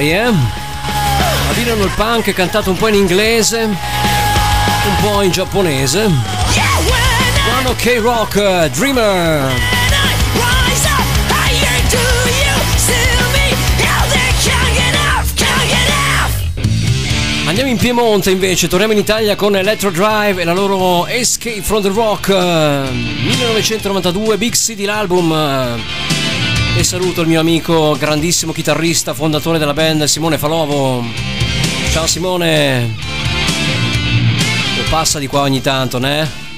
varie. Eh? Abbinano il punk cantato un po' in inglese, un po' in giapponese. Buono K-Rock, Dreamer. Andiamo in Piemonte invece, torniamo in Italia con Electro Drive e la loro Escape from the Rock eh, 1992 Big City l'album eh. E saluto il mio amico, grandissimo chitarrista, fondatore della band Simone Falovo. Ciao Simone! Lo passa di qua ogni tanto, eh?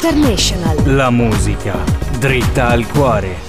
International. La musica dritta al cuore.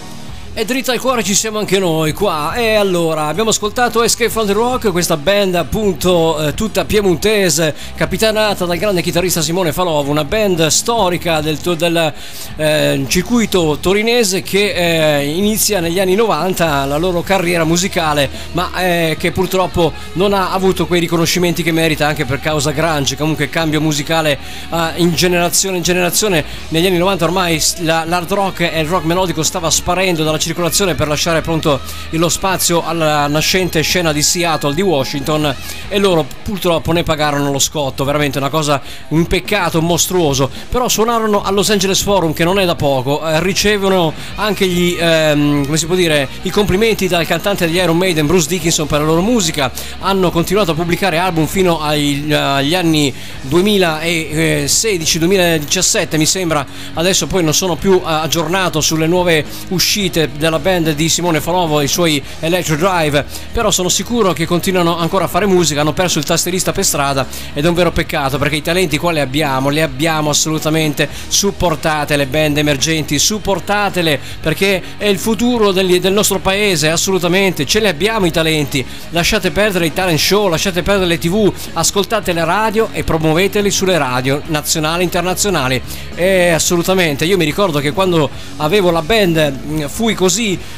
E dritta al cuore ci siamo anche noi qua. E allora, abbiamo ascoltato Escape from the Rock, questa band appunto eh, tutta piemontese, capitanata dal grande chitarrista Simone Falovo, una band storica del, del, eh, circuito torinese che eh, inizia negli anni 90 la loro carriera musicale, ma eh, che purtroppo non ha avuto quei riconoscimenti che merita anche per causa grunge, comunque cambio musicale eh, in generazione in generazione. Negli anni 90 ormai la- l'hard rock e il rock melodico stava sparendo dalla circolazione per lasciare pronto lo spazio alla nascente scena di Seattle di Washington e loro purtroppo ne pagarono lo scotto, veramente una cosa, un peccato mostruoso, però suonarono al Los Angeles Forum che non è da poco, eh, ricevono anche gli, ehm, come si può dire, i complimenti dal cantante degli Iron Maiden Bruce Dickinson per la loro musica, hanno continuato a pubblicare album fino ai- agli anni 2016-2017 mi sembra, adesso poi non sono più eh, aggiornato sulle nuove uscite della band di Simone Falovo e i suoi Electro Drive, però sono sicuro che continuano ancora a fare musica, hanno perso il tastierista per strada ed è un vero peccato perché i talenti qua li abbiamo, li abbiamo assolutamente, supportate le band emergenti, supportatele perché è il futuro del, del nostro paese, assolutamente, ce li abbiamo i talenti, lasciate perdere i talent show, lasciate perdere le tv, ascoltate le radio e promuoveteli sulle radio nazionali internazionali, e assolutamente, io mi ricordo che quando avevo la band mh, fui così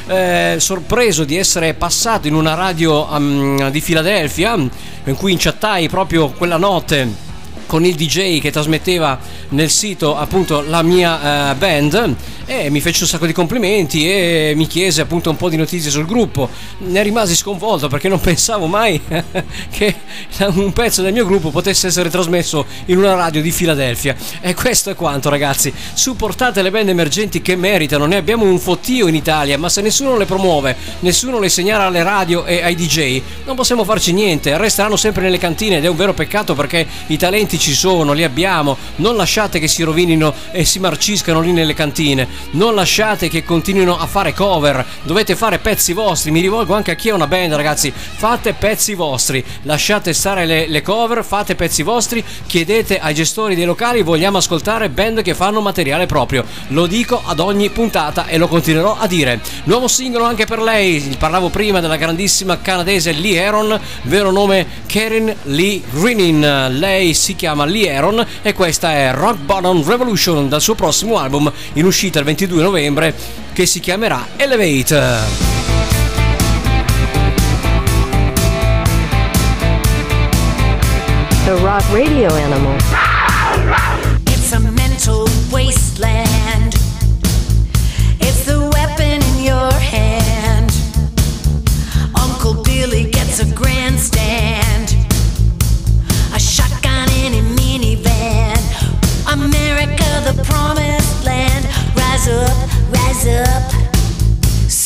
eh, sorpreso di essere passato in una radio um, di Filadelfia in cui inchattai proprio quella notte con il DJ che trasmetteva nel sito appunto la mia eh, band e mi fece un sacco di complimenti e mi chiese appunto un po' di notizie sul gruppo. Ne rimasi sconvolto perché non pensavo mai che un pezzo del mio gruppo potesse essere trasmesso in una radio di Filadelfia. E questo è quanto ragazzi. Supportate le band emergenti che meritano, ne abbiamo un fottio in Italia, ma se nessuno le promuove, nessuno le segnala alle radio e ai DJ, non possiamo farci niente, resteranno sempre nelle cantine ed è un vero peccato perché i talenti ci sono, li abbiamo, non lasciate che si rovinino e si marciscano lì nelle cantine, non lasciate che continuino a fare cover, dovete fare pezzi vostri, mi rivolgo anche a chi ha una band ragazzi, fate pezzi vostri, lasciate stare le, le cover, fate pezzi vostri, chiedete ai gestori dei locali, vogliamo ascoltare band che fanno materiale proprio, lo dico ad ogni puntata e lo continuerò a dire. Nuovo singolo anche per lei, parlavo prima della grandissima canadese Lee Aaron, vero nome Karen Lee Greenin, lei si chiama Lee Aaron e questa è Rock Bottom Revolution dal suo prossimo album in uscita il 22 novembre che si chiamerà Elevate. The Rock Radio Animal.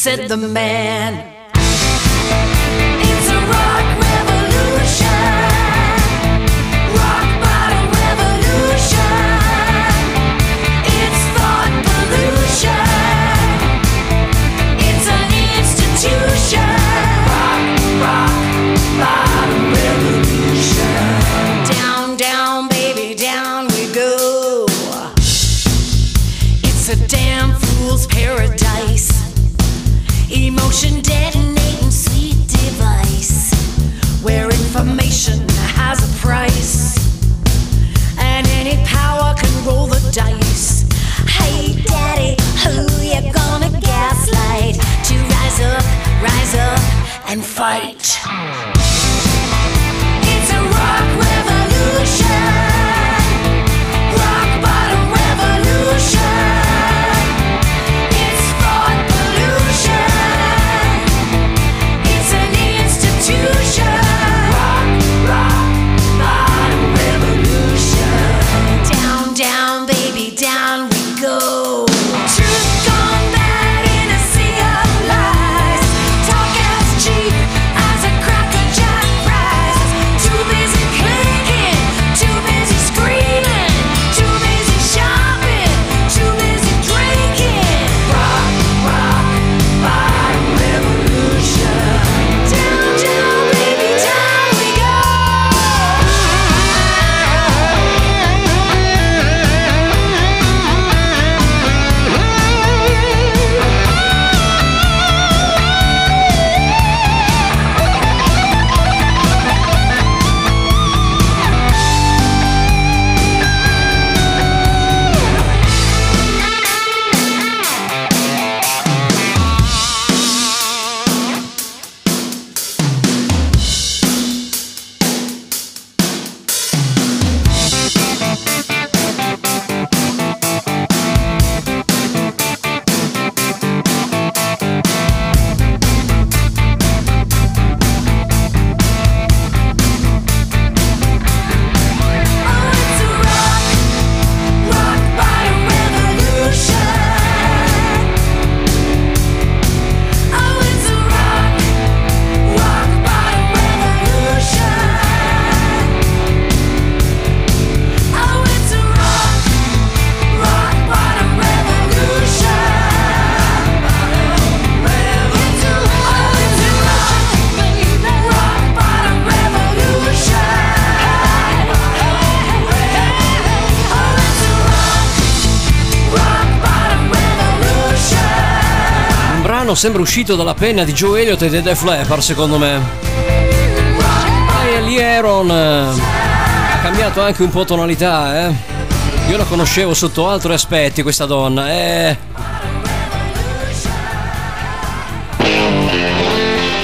Said the man. Roll the dice. Hey, daddy, who you gonna gaslight? To rise up, rise up, and fight. Sembra uscito dalla penna di Joe Elliott e dei Def Leppard, secondo me. E lì Aaron eh, ha cambiato anche un po' tonalità, eh. Io la conoscevo sotto altri aspetti questa donna, eh.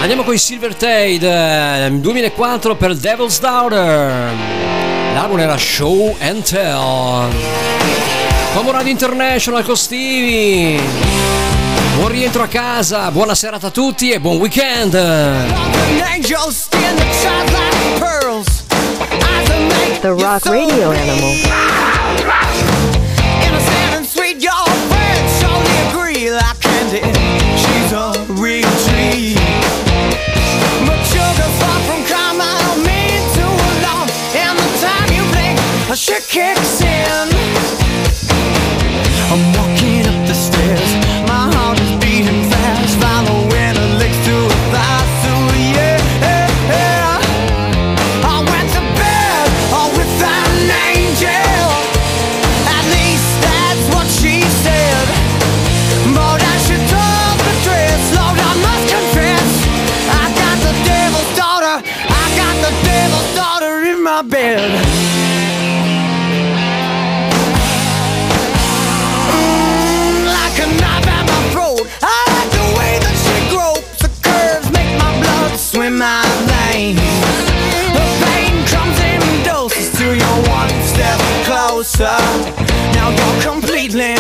Andiamo con i Silver eh, 2004 per Devil's Daughter. L'album era Show and Tell. Como Radio International con Stevie. Buon rientro a casa, buona serata a tutti e buon weekend. The Rock Radio Animal. Innocent and sweet, Now you're completely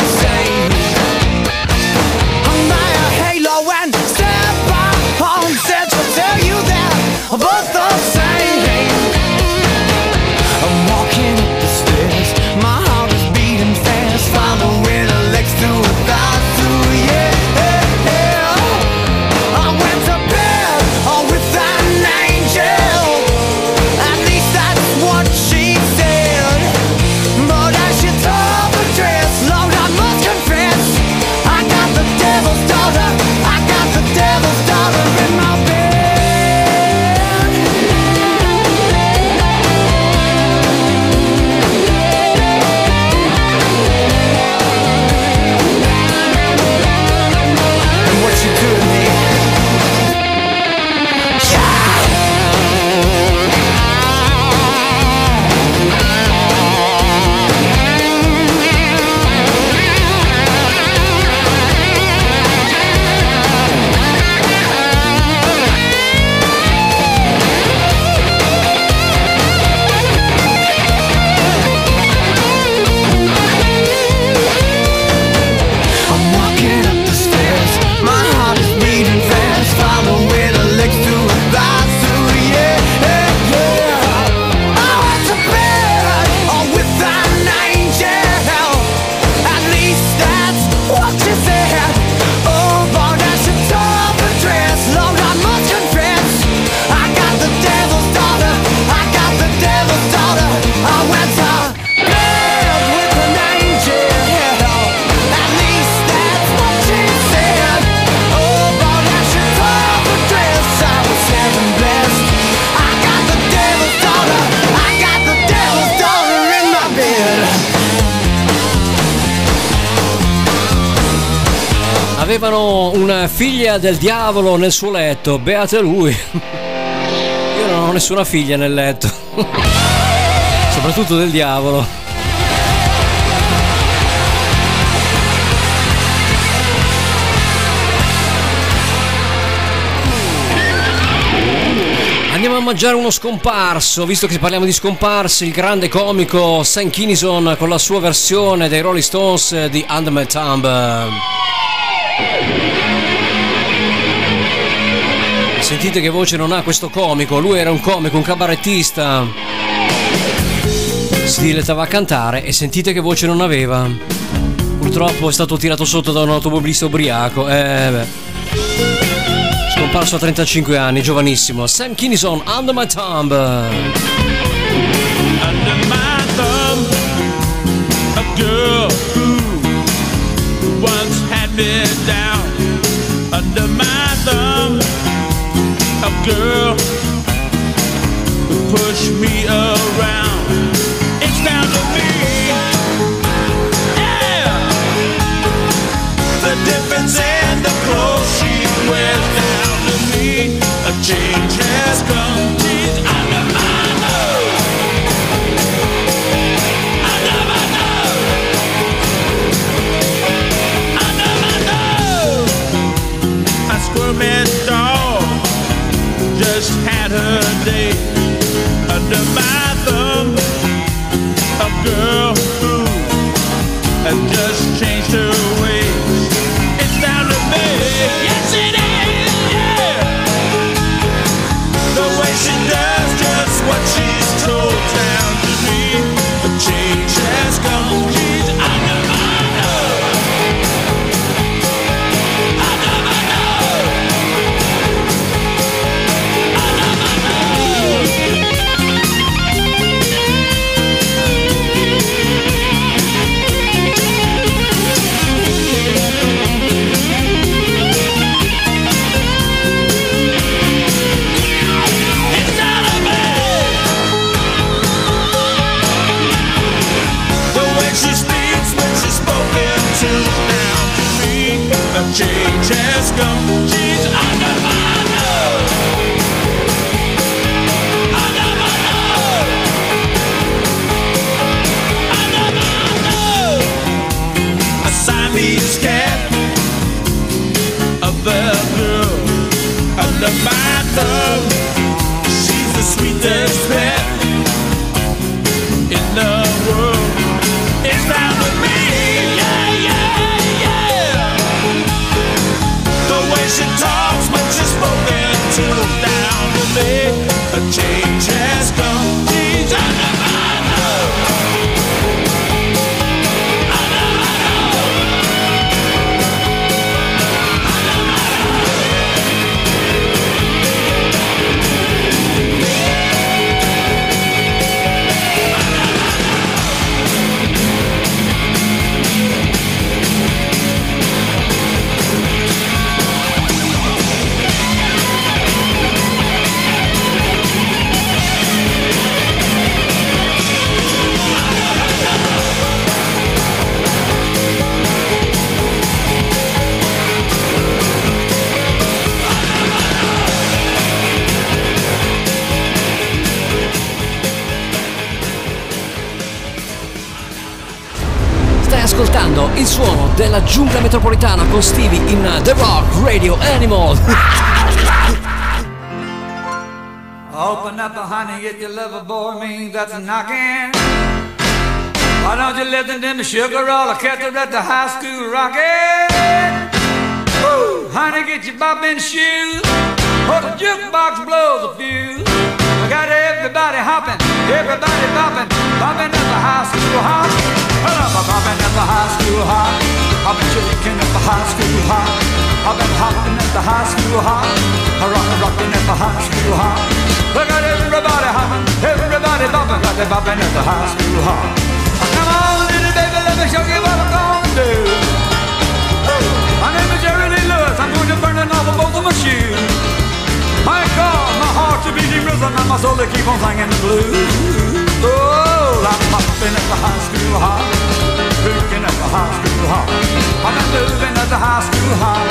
figlia del diavolo nel suo letto, beate lui. Io non ho nessuna figlia nel letto. Soprattutto del diavolo. Andiamo a mangiare uno scomparso, visto che parliamo di scomparsi, il grande comico Sam Kinison con la sua versione dei Rolling Stones di Under My Thumb. Sentite che voce non ha questo comico, lui era un comico, un cabarettista. Si dilettava a cantare e sentite che voce non aveva. Purtroppo è stato tirato sotto da un automobilista ubriaco. Eh beh. Scomparso a 35 anni, giovanissimo. Sam Kinison, Under My Thumb. under my thumb a girl who once had me down under my thumb girl who pushed me around. It's down to me. Yeah. The difference in the clothes she wears down to me. A change has come. Under my thumb. A girl who has just changed change has come. She's under my. Under my. Under my girl. Under my thumb. She's the sweetest pet ascoltando il suono della giungla metropolitana con Stevie in The Rock Radio Animal. Open up, honey, if you love a boy, means that's a knocking. Why don't you listen to me, sugar roll? I catch her at the high school rockin'. Woo! Honey, get your bopping shoes. Or the jukebox blows a fuse. I got everybody hopping, everybody bopping, bopping at the high school hop. At the high school hop. I've been shaking at the high school hop. I've been hopping at the high school hop. I rockin', rockin' at the high school hop. Look at everybody hopping, everybody bopping, got they bopping at the high school hop. Come on, little baby, let me show you what I'm gonna do. My name is Jerry Lee Lewis. I'm going to burn it off of both of my shoes. My God, my heart's a beating rhythm and my soul to keep on singing the blues. Oh, I'm hopping at the high school hop, looking at the high school hop. I'm moving at the high school hop,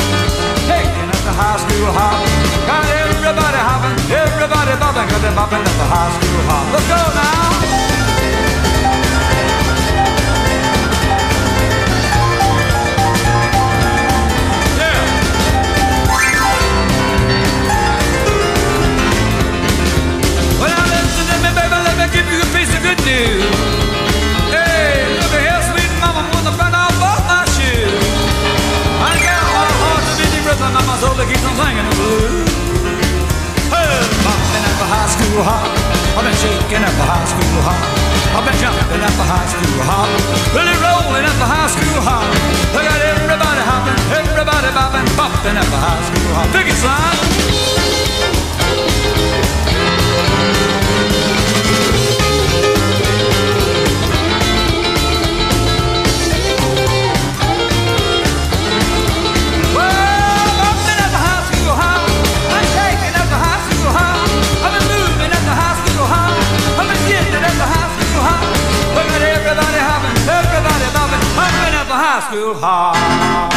taking at the high school hop. Got everybody hopping, everybody bopping, got them bopping at the high school hop. Let's go now. Give you a piece of good news. I'm gonna my shoes. I got my heart my soul that keeps on singing the blues. Hey, bumping at the high school hop. I've been shaking at the high school hop. I've been jumping at the high school hop. Really rolling at the high school hop. Everybody hopping, everybody bopping, at the high school hop. Dig it. E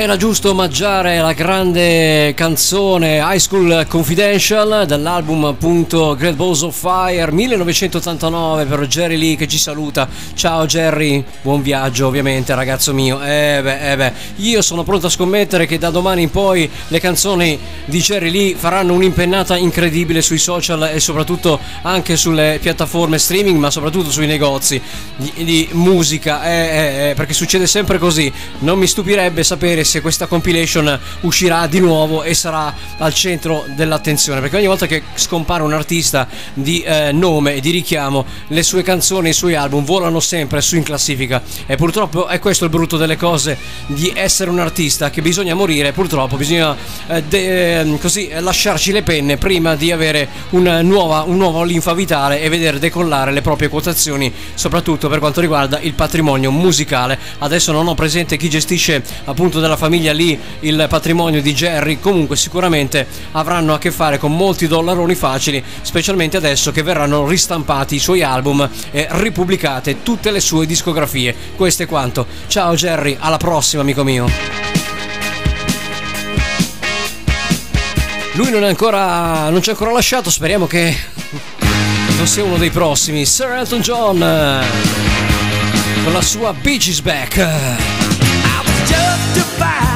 Era giusto omaggiare la grande canzone High School Confidential dall'album appunto Great Balls of Fire 1989 per Jerry Lee che ci saluta. Ciao Jerry, buon viaggio ovviamente ragazzo mio. Eh beh, eh beh, io sono pronto a scommettere che da domani in poi le canzoni di Jerry Lee faranno un'impennata incredibile sui social e soprattutto anche sulle piattaforme streaming, ma soprattutto sui negozi di, di musica, eh, eh, eh, perché succede sempre così. Non mi stupirebbe sapere se questa compilation uscirà di nuovo e sarà al centro dell'attenzione, perché ogni volta che scompare un artista di eh, nome e di richiamo, le sue canzoni, i suoi album volano sempre su in classifica e purtroppo è questo il brutto delle cose di essere un artista che bisogna morire, purtroppo bisogna eh, de- eh, così eh, lasciarci le penne prima di avere una nuova, un nuovo linfa vitale e vedere decollare le proprie quotazioni, soprattutto per quanto riguarda il patrimonio musicale. Adesso non ho presente chi gestisce appunto della famiglia lì il patrimonio di Jerry, comunque sicuramente avranno a che fare con molti dollaroni facili, specialmente adesso che verranno ristampati i suoi album e ripubblicate tutte le sue discografie. Questo è quanto. Ciao Jerry, alla prossima amico mio. Lui non è ancora. non ci ha ancora lasciato, speriamo che non sia uno dei prossimi. Sir Elton John con la sua Beach is Back. justify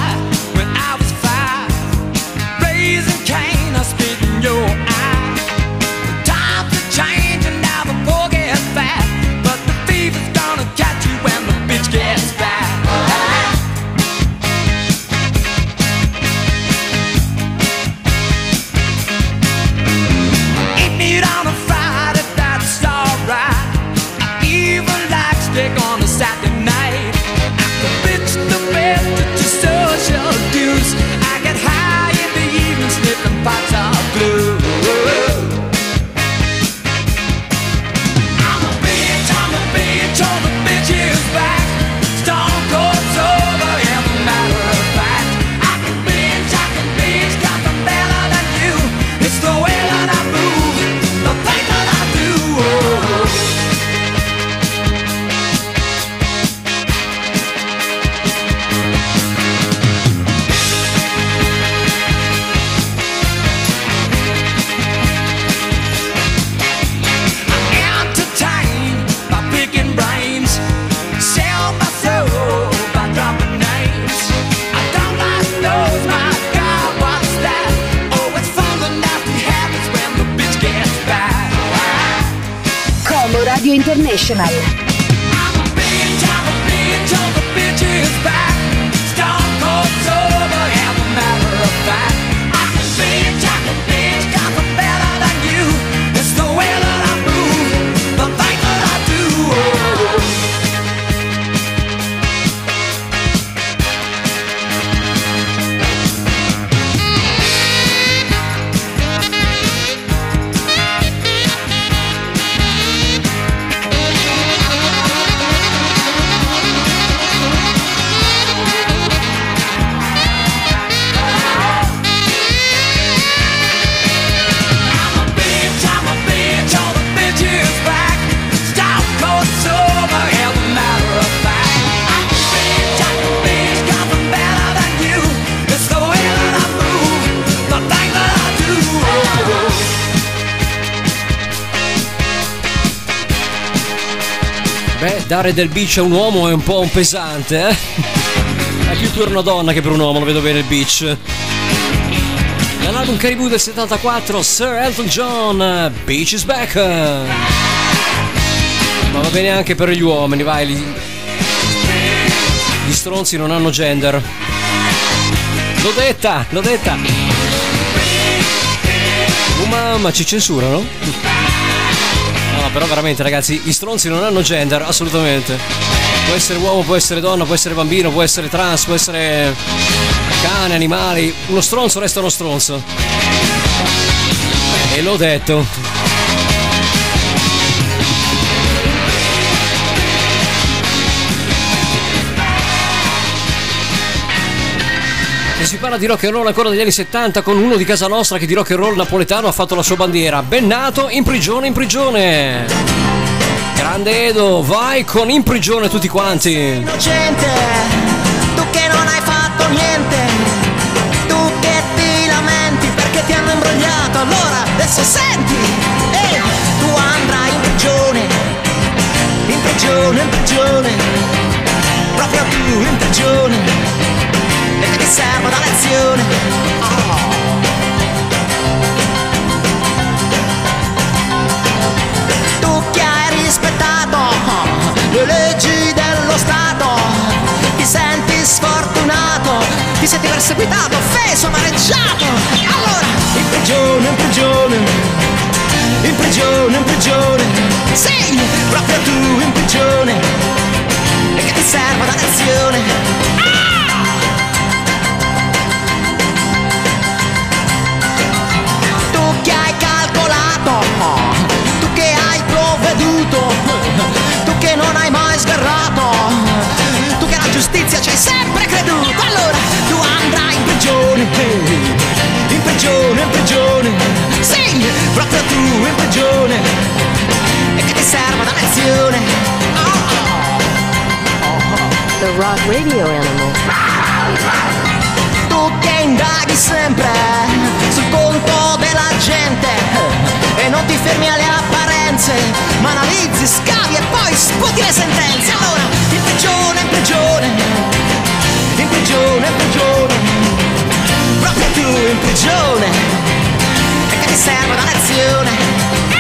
International. Dare del beach a un uomo è un po' un pesante, eh? È più per una donna che per un uomo, lo vedo bene il beach. Dall'album Caribou del 74, Sir Elton John, Beach is Back. Ma va bene anche per gli uomini, vai. Gli, stronzi non hanno gender. L'ho detta, l'ho detta. Oh mamma, ci censurano? Però veramente ragazzi, gli stronzi non hanno gender, assolutamente. Può essere uomo, può essere donna, può essere bambino, può essere trans, può essere cane, animali. Uno stronzo resta uno stronzo. E l'ho detto. E si parla di rock and roll ancora degli anni 70 con uno di casa nostra che di rock and roll napoletano ha fatto la sua bandiera. Ben nato in prigione in prigione. Grande Edo, vai con in prigione tutti quanti. innocente, tu che non hai fatto niente. Tu che ti lamenti perché ti hanno imbrogliato, allora adesso senti. E tu andrai in prigione, in prigione, in prigione. Proprio tu in prigione. E che ti serve da lezione. Oh. Tu che hai rispettato le leggi dello Stato, ti senti sfortunato, ti senti perseguitato, offeso, amareggiato. Allora, in prigione, in prigione, in prigione, in prigione. Sì, proprio tu in prigione. E che ti serve da lezione. Tu giustizia ci hai sempre creduto, allora tu andrai in prigione, in prigione, in prigione, sì, proprio tu in prigione, e che ti serve da lezione. The Rock Radio Animal. Tu che indaghi sempre sul conto della gente e non ti fermi alle apparenze, ma analizzi, scavi e poi sputi le sentenze. Allora, in prigione, in prigione, in prigione, in prigione, proprio tu in prigione, e che ti serve una lezione.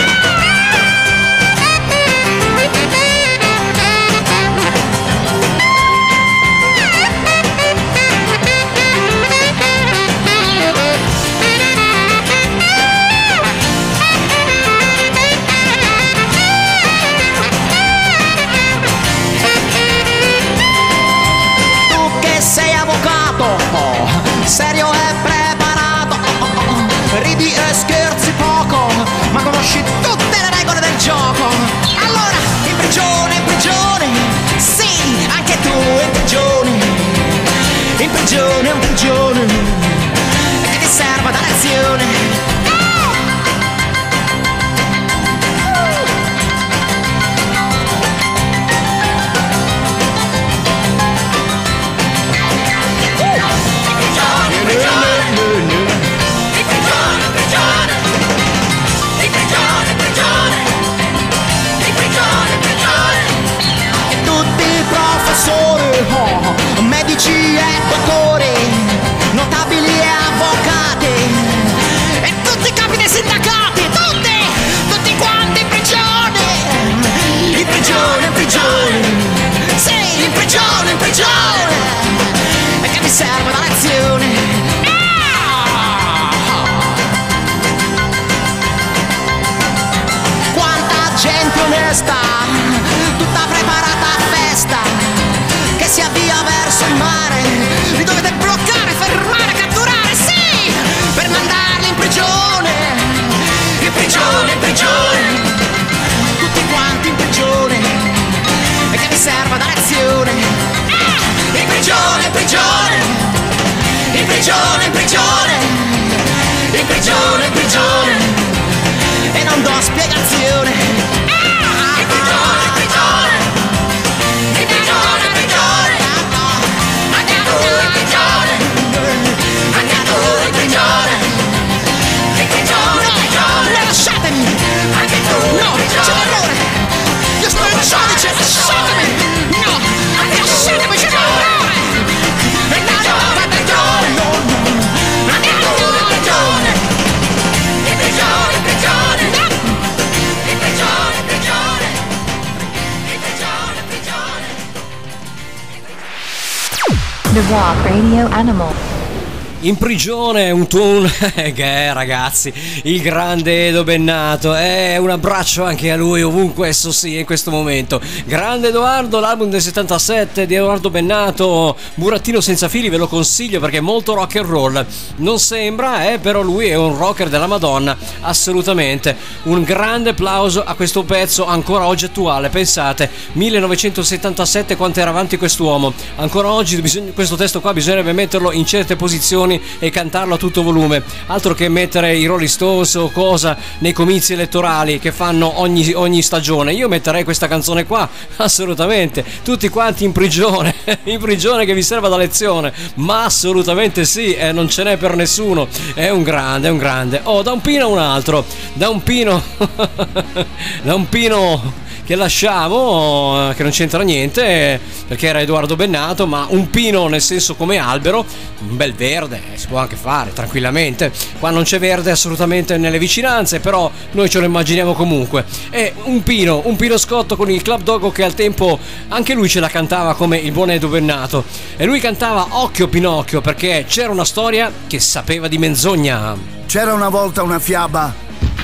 In prigione un tuon che è ragazzi, il grande Edo Bennato. Eh, un abbraccio anche a lui ovunque esso sia in questo momento. Grande Edoardo, l'album del 77 di Edoardo Bennato, Burattino senza fili, ve lo consiglio perché è molto rock and roll. Non sembra, eh, però lui è un rocker della Madonna, assolutamente. Un grande applauso a questo pezzo ancora oggi attuale. Pensate, 1977 quanto era avanti quest'uomo. Ancora oggi questo testo qua bisognerebbe metterlo in certe posizioni microfoni e cantarlo a tutto volume. Altro che mettere i Rolling Stones o cosa nei comizi elettorali che fanno ogni, ogni stagione. Io metterei questa canzone qua, assolutamente. Tutti quanti in prigione, in prigione che vi serva da lezione. Ma assolutamente sì, eh, non ce n'è per nessuno. È un grande, è un grande. Oh, da un pino a un altro. Da un pino. da un pino che lasciamo, eh, che non c'entra niente, perché era Edoardo Bennato, ma un pino nel senso come albero, un bel verde, eh, si può anche fare tranquillamente. Qua non c'è verde assolutamente nelle vicinanze, però noi ce lo immaginiamo comunque. E un pino, un pino scotto con il Club Dogo che al tempo anche lui ce la cantava come il buon Edo Bennato. E lui cantava Occhio Pinocchio perché c'era una storia che sapeva di menzogna. C'era una volta una fiaba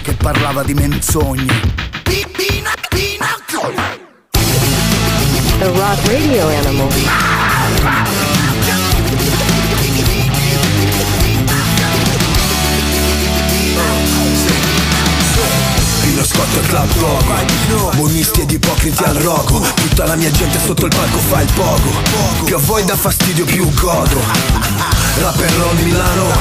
che parlava di menzogne. The Rock Radio Animal. E Club Logo Buonisti ed ipocriti al rogo. Tutta la mia gente sotto il palco fa il pogo. Più a voi dà fastidio più godo. Rapperò Milano.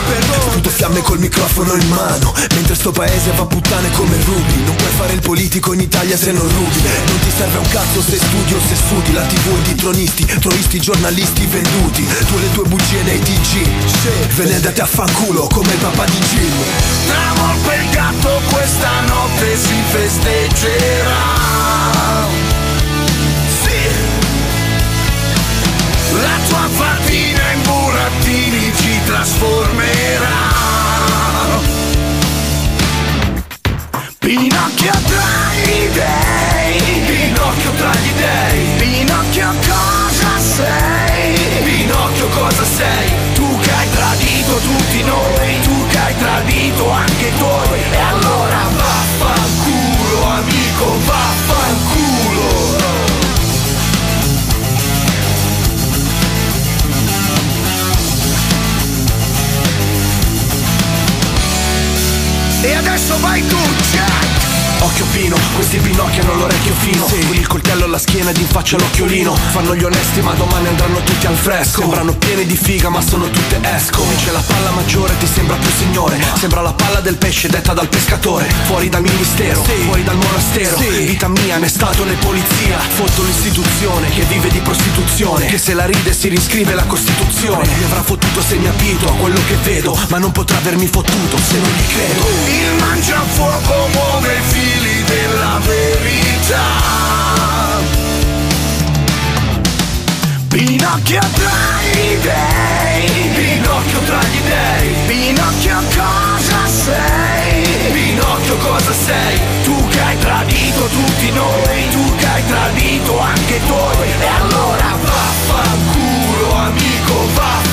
Sputo fiamme col microfono in mano. Mentre sto paese va puttane come Ruby Non puoi fare il politico in Italia se non rubi Non ti serve un cazzo se studi o se studi La tv di tronisti, tronisti giornalisti venduti. Tu e le tue bugie nei TG Ve ne andate a fanculo come il papà di Jim Tra morto e il gatto questa notte si festeggerà. Sì. La tua fatina in burattini ci trasformerà. Pinocchio tra gli dei Pinocchio tra gli dei Pinocchio cosa sei? Pinocchio cosa sei? Tu che hai tradito tutti noi Tu che hai tradito anche i tuoi. E allora vaffanculo amico vaffanculo E adesso vai tu! Occhio Pino, questi Pinocchi hanno l'orecchio fino. Con il coltello alla schiena ed in faccia l'occhiolino. Fanno gli onesti ma domani andranno tutti al fresco. Sembrano pieni di figa ma sono tutte esco. Dice la palla maggiore ti sembra più signore. Sembra la palla del pesce detta dal pescatore. Fuori dal ministero, fuori dal monastero. Vita mia, né stato né polizia. Fotto l'istituzione che vive di prostituzione. Che se la ride si riscrive la Costituzione. Mi avrà fottuto se mi abito a quello che vedo. Ma non potrà avermi fottuto se non gli credo. Il mangiafuoco muove i fili della verità Pinocchio tra gli dei Pinocchio tra gli dei Pinocchio cosa sei? Pinocchio cosa sei? Tu che hai tradito tutti noi Tu che hai tradito anche tuoi E allora vaffanculo amico vaffanculo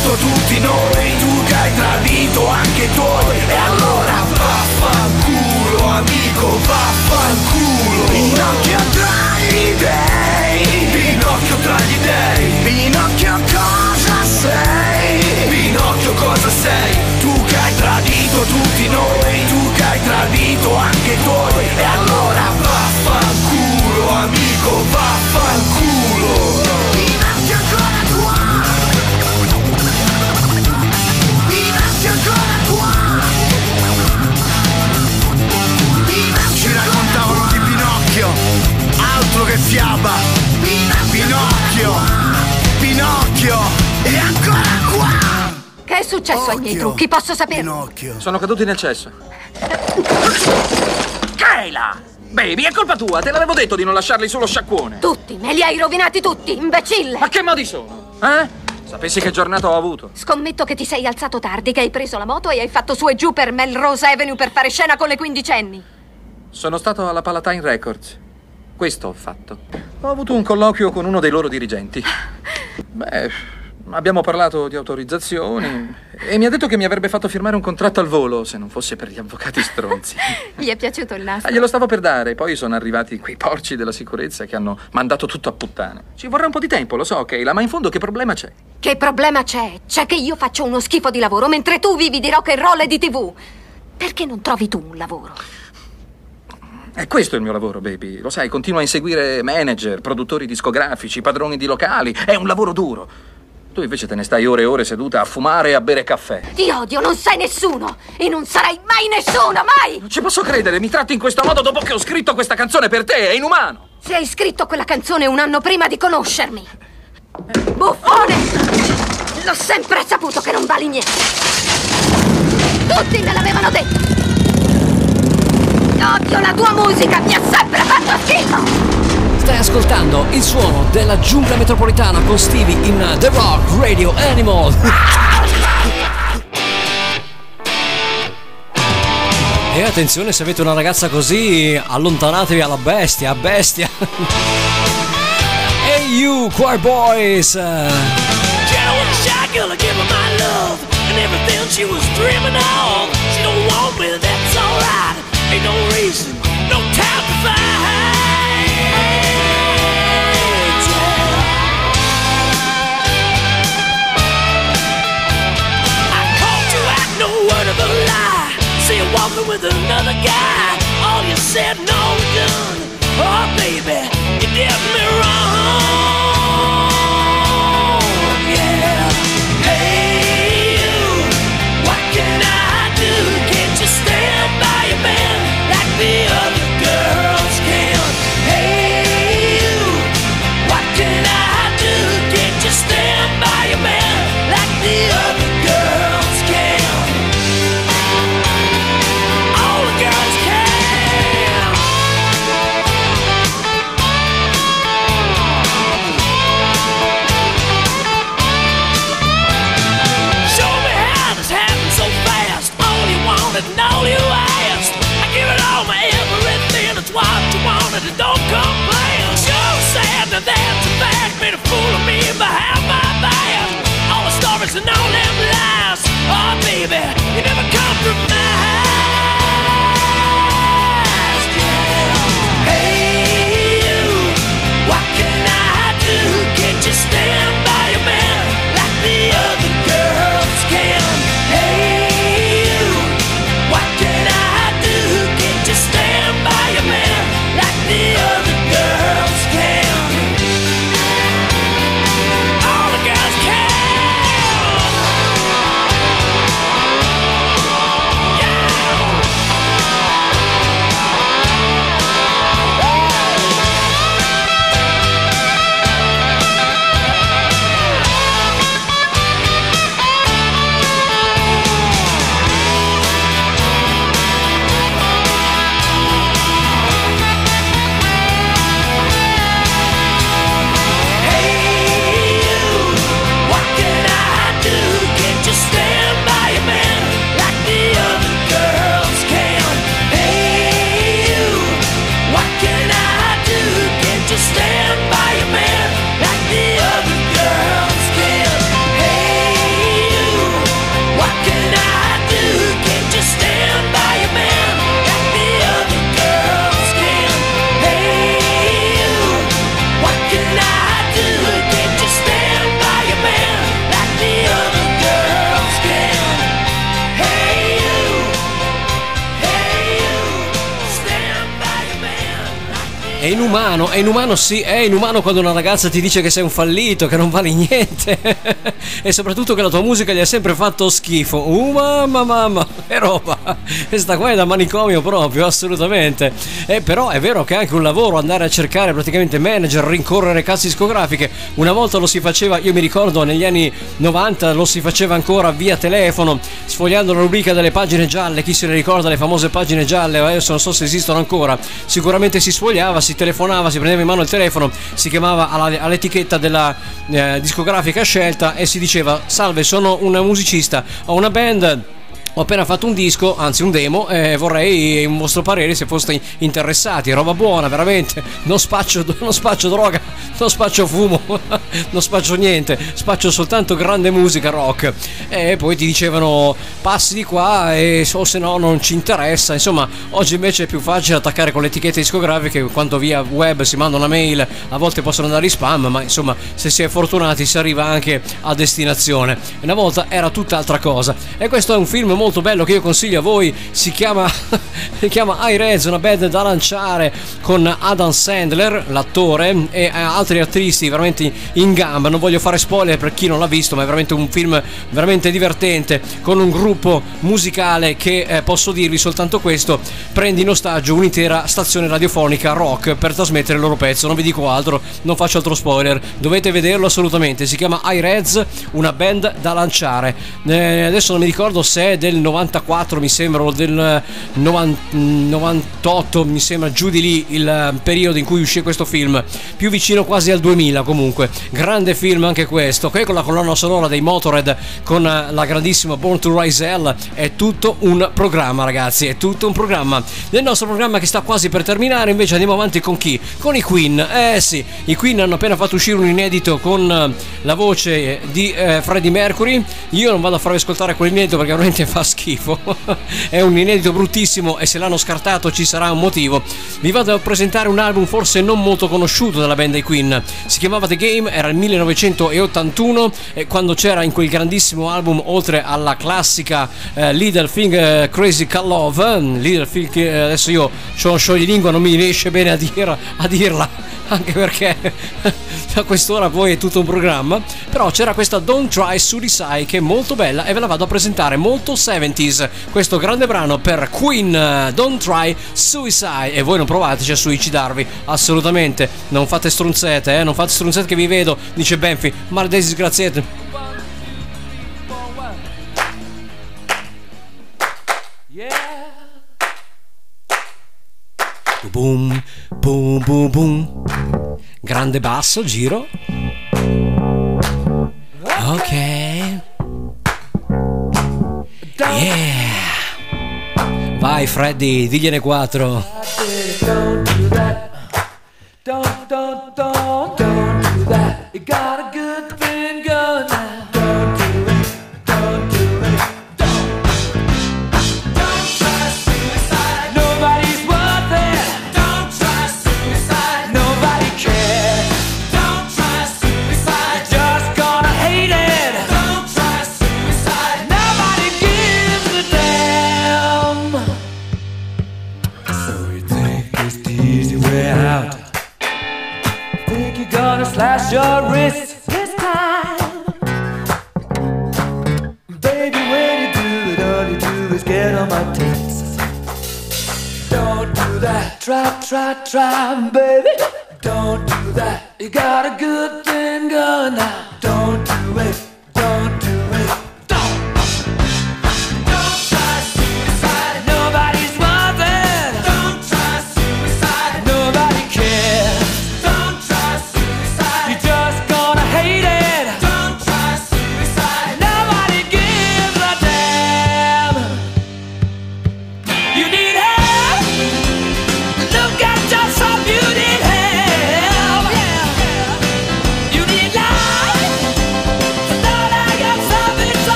tradito tutti noi. Tu che hai tradito anche i tuoi. E allora vaffanculo amico vaffanculo. Pinocchio tra gli dei Pinocchio tra gli dei Pinocchio cosa sei? Pinocchio cosa sei? Tu che hai tradito tutti noi. Tu che hai tradito anche i tuoi. E allora vaffanculo amico vaffanculo fiaba Pinocchio Pinocchio E ancora qua Che è successo ai miei trucchi? Posso saperlo? Sono caduti nel cesso. Kayla! Baby, è colpa tua, te l'avevo detto di non lasciarli sullo sciacquone. Tutti, me li hai rovinati tutti, imbecille! Ma che modi sono? Eh? Sapessi che giornata ho avuto. Scommetto che ti sei alzato tardi, che hai preso la moto e hai fatto su e giù per Melrose Avenue per fare scena con le quindicenni. Sono stato alla Palatine Records. Questo ho fatto. Ho avuto un colloquio con uno dei loro dirigenti. Beh, Abbiamo parlato di autorizzazioni e mi ha detto che mi avrebbe fatto firmare un contratto al volo se non fosse per gli avvocati stronzi. Gli è piaciuto il nastro? Ah, glielo stavo per dare, poi sono arrivati quei porci della sicurezza che hanno mandato tutto a puttane. Ci vorrà un po' di tempo, lo so, Kayla, ma in fondo che problema c'è? Che problema c'è? C'è che io faccio uno schifo di lavoro mentre tu vivi di rock and roll e di tv. Perché non trovi tu un lavoro? È questo il mio lavoro, baby. Lo sai, continuo a inseguire manager, produttori discografici, padroni di locali. È un lavoro duro. Tu invece te ne stai ore e ore seduta a fumare e a bere caffè. Ti odio, non sei nessuno e non sarai mai nessuno, mai! Non ci posso credere, mi tratti in questo modo dopo che ho scritto questa canzone per te, è inumano! Se hai scritto quella canzone un anno prima di conoscermi. Buffone! L'ho sempre saputo che non vali niente. Tutti me l'avevano detto. Odio la tua musica, mi ha sempre fatto schifo! Stai ascoltando il suono della giungla metropolitana con Stevie in The Rock Radio Animal. E attenzione se avete una ragazza così, allontanatevi alla bestia, bestia. Hey you, Choir Boys! I her my love And everything she was dreaming of She don't want me, No reason, no time to fight. I you no word of a lie. See you walking with another guy. All you said, no done Oh baby, you did me wrong Oh baby, inumano, è inumano sì, è inumano quando una ragazza ti dice che sei un fallito, che non vali niente e soprattutto che la tua musica gli ha sempre fatto schifo. Uh mamma mamma, è roba, questa qua è da manicomio proprio, assolutamente. E però è vero che è anche un lavoro andare a cercare praticamente manager, rincorrere case discografiche. Una volta lo si faceva, io mi ricordo negli anni 90 lo si faceva ancora via telefono, sfogliando la rubrica delle pagine gialle, chi se ne ricorda le famose pagine gialle, adesso non so se esistono ancora, sicuramente si sfogliava, si telefonava, si prendeva in mano il telefono, si chiamava all'etichetta della eh, discografica scelta e si diceva salve sono un musicista, ho una band ho appena fatto un disco, anzi un demo, e vorrei un vostro parere se foste interessati. Roba buona, veramente. Non spaccio, non spaccio droga, non spaccio fumo, non spaccio niente, spaccio soltanto grande musica rock. E poi ti dicevano passi di qua e o se no non ci interessa. Insomma, oggi invece è più facile attaccare con le etichette discografiche, quanto via web si manda una mail, a volte possono andare in spam, ma insomma, se si è fortunati si arriva anche a destinazione. Una volta era tutt'altra cosa. E questo è un film molto bello che io consiglio a voi, si chiama si chiama I Reds, una band da lanciare con Adam Sandler, l'attore, e eh, altri artisti veramente in gamba. Non voglio fare spoiler per chi non l'ha visto, ma è veramente un film veramente divertente con un gruppo musicale che eh, posso dirvi soltanto questo, prende in ostaggio un'intera stazione radiofonica rock per trasmettere il loro pezzo. Non vi dico altro, non faccio altro spoiler, dovete vederlo assolutamente. Si chiama I Reds, una band da lanciare. Eh, adesso non mi ricordo se è del 94, mi sembra, o del 90 98 mi sembra giù di lì il eh, periodo in cui uscì questo film. Più vicino quasi al 2000 comunque. Grande film anche questo. Qui con la colonna sonora dei Motorhead con eh, la grandissima Born to Rise Hell. È tutto un programma ragazzi è tutto un programma. Nel nostro programma che sta quasi per terminare invece andiamo avanti con chi? con i Queen. Eh sì i Queen hanno appena fatto uscire un inedito con eh, la voce di eh, Freddie Mercury. Io non vado a farvi ascoltare quell'inedito perché veramente fa schifo è un inedito bruttissimo e se l'hanno scartato ci sarà un motivo. Vi vado a presentare un album forse non molto conosciuto dalla band dei Queen. Si chiamava The Game, era il 1981 e quando c'era in quel grandissimo album oltre alla classica eh, Little Thing eh, Crazy Call Love, eh, Little Thing eh, adesso io ho scioglilingua non mi riesce bene a, dir, a dirla anche perché a quest'ora poi è tutto un programma però c'era questa Don't Try Suicide che è molto bella e ve la vado a presentare molto 70s questo grande brano per Queen eh, Don't Try Suicide e voi non provateci a suicidarvi assolutamente non fate strunzette eh? non fate strunzette che vi vedo dice Benfi maledesi disgraziati Boom, boom, boom, boom. Grande basso, giro. Ok. Yeah. Vai Freddy, digliene quattro.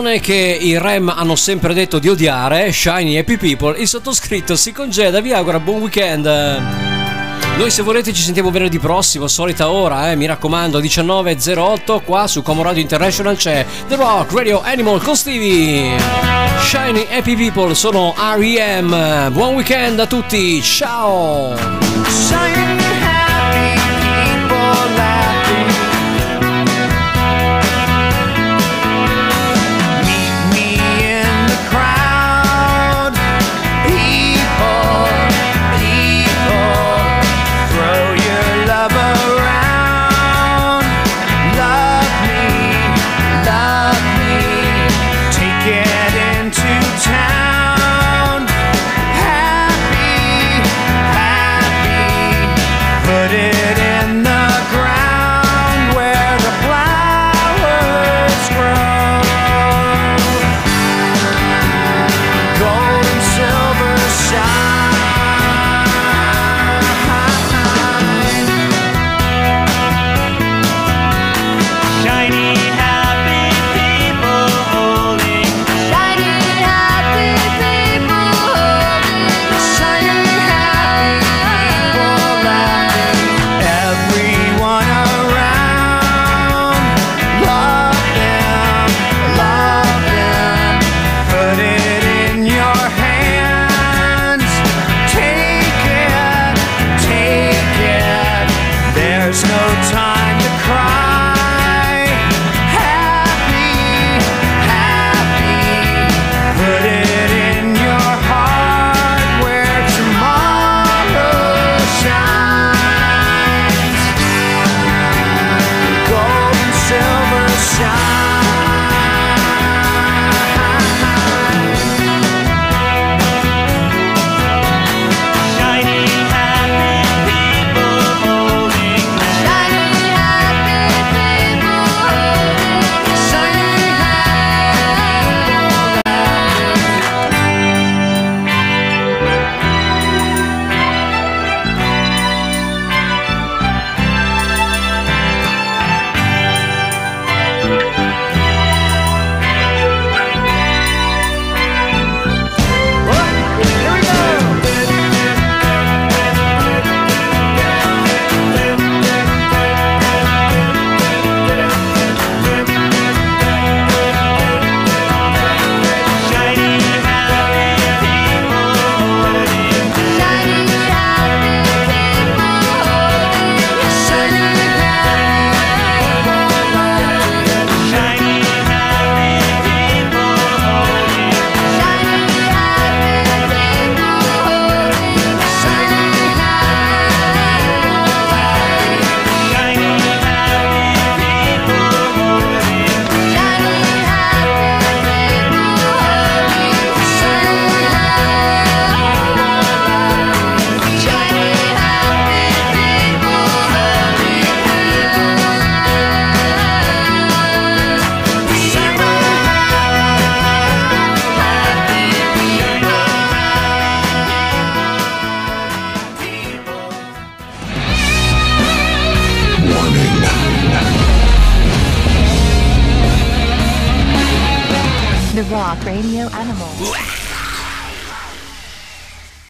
canzone che i Rem hanno sempre detto di odiare, Shiny Happy People, il sottoscritto si congeda, vi augura buon weekend. Noi se volete ci sentiamo venerdì prossimo, solita ora, eh, mi raccomando, 19.08, qua su Comoradio International c'è The Rock Radio Animal con Stevie. Shiny Happy People sono REM, buon weekend a tutti, ciao! Shiny.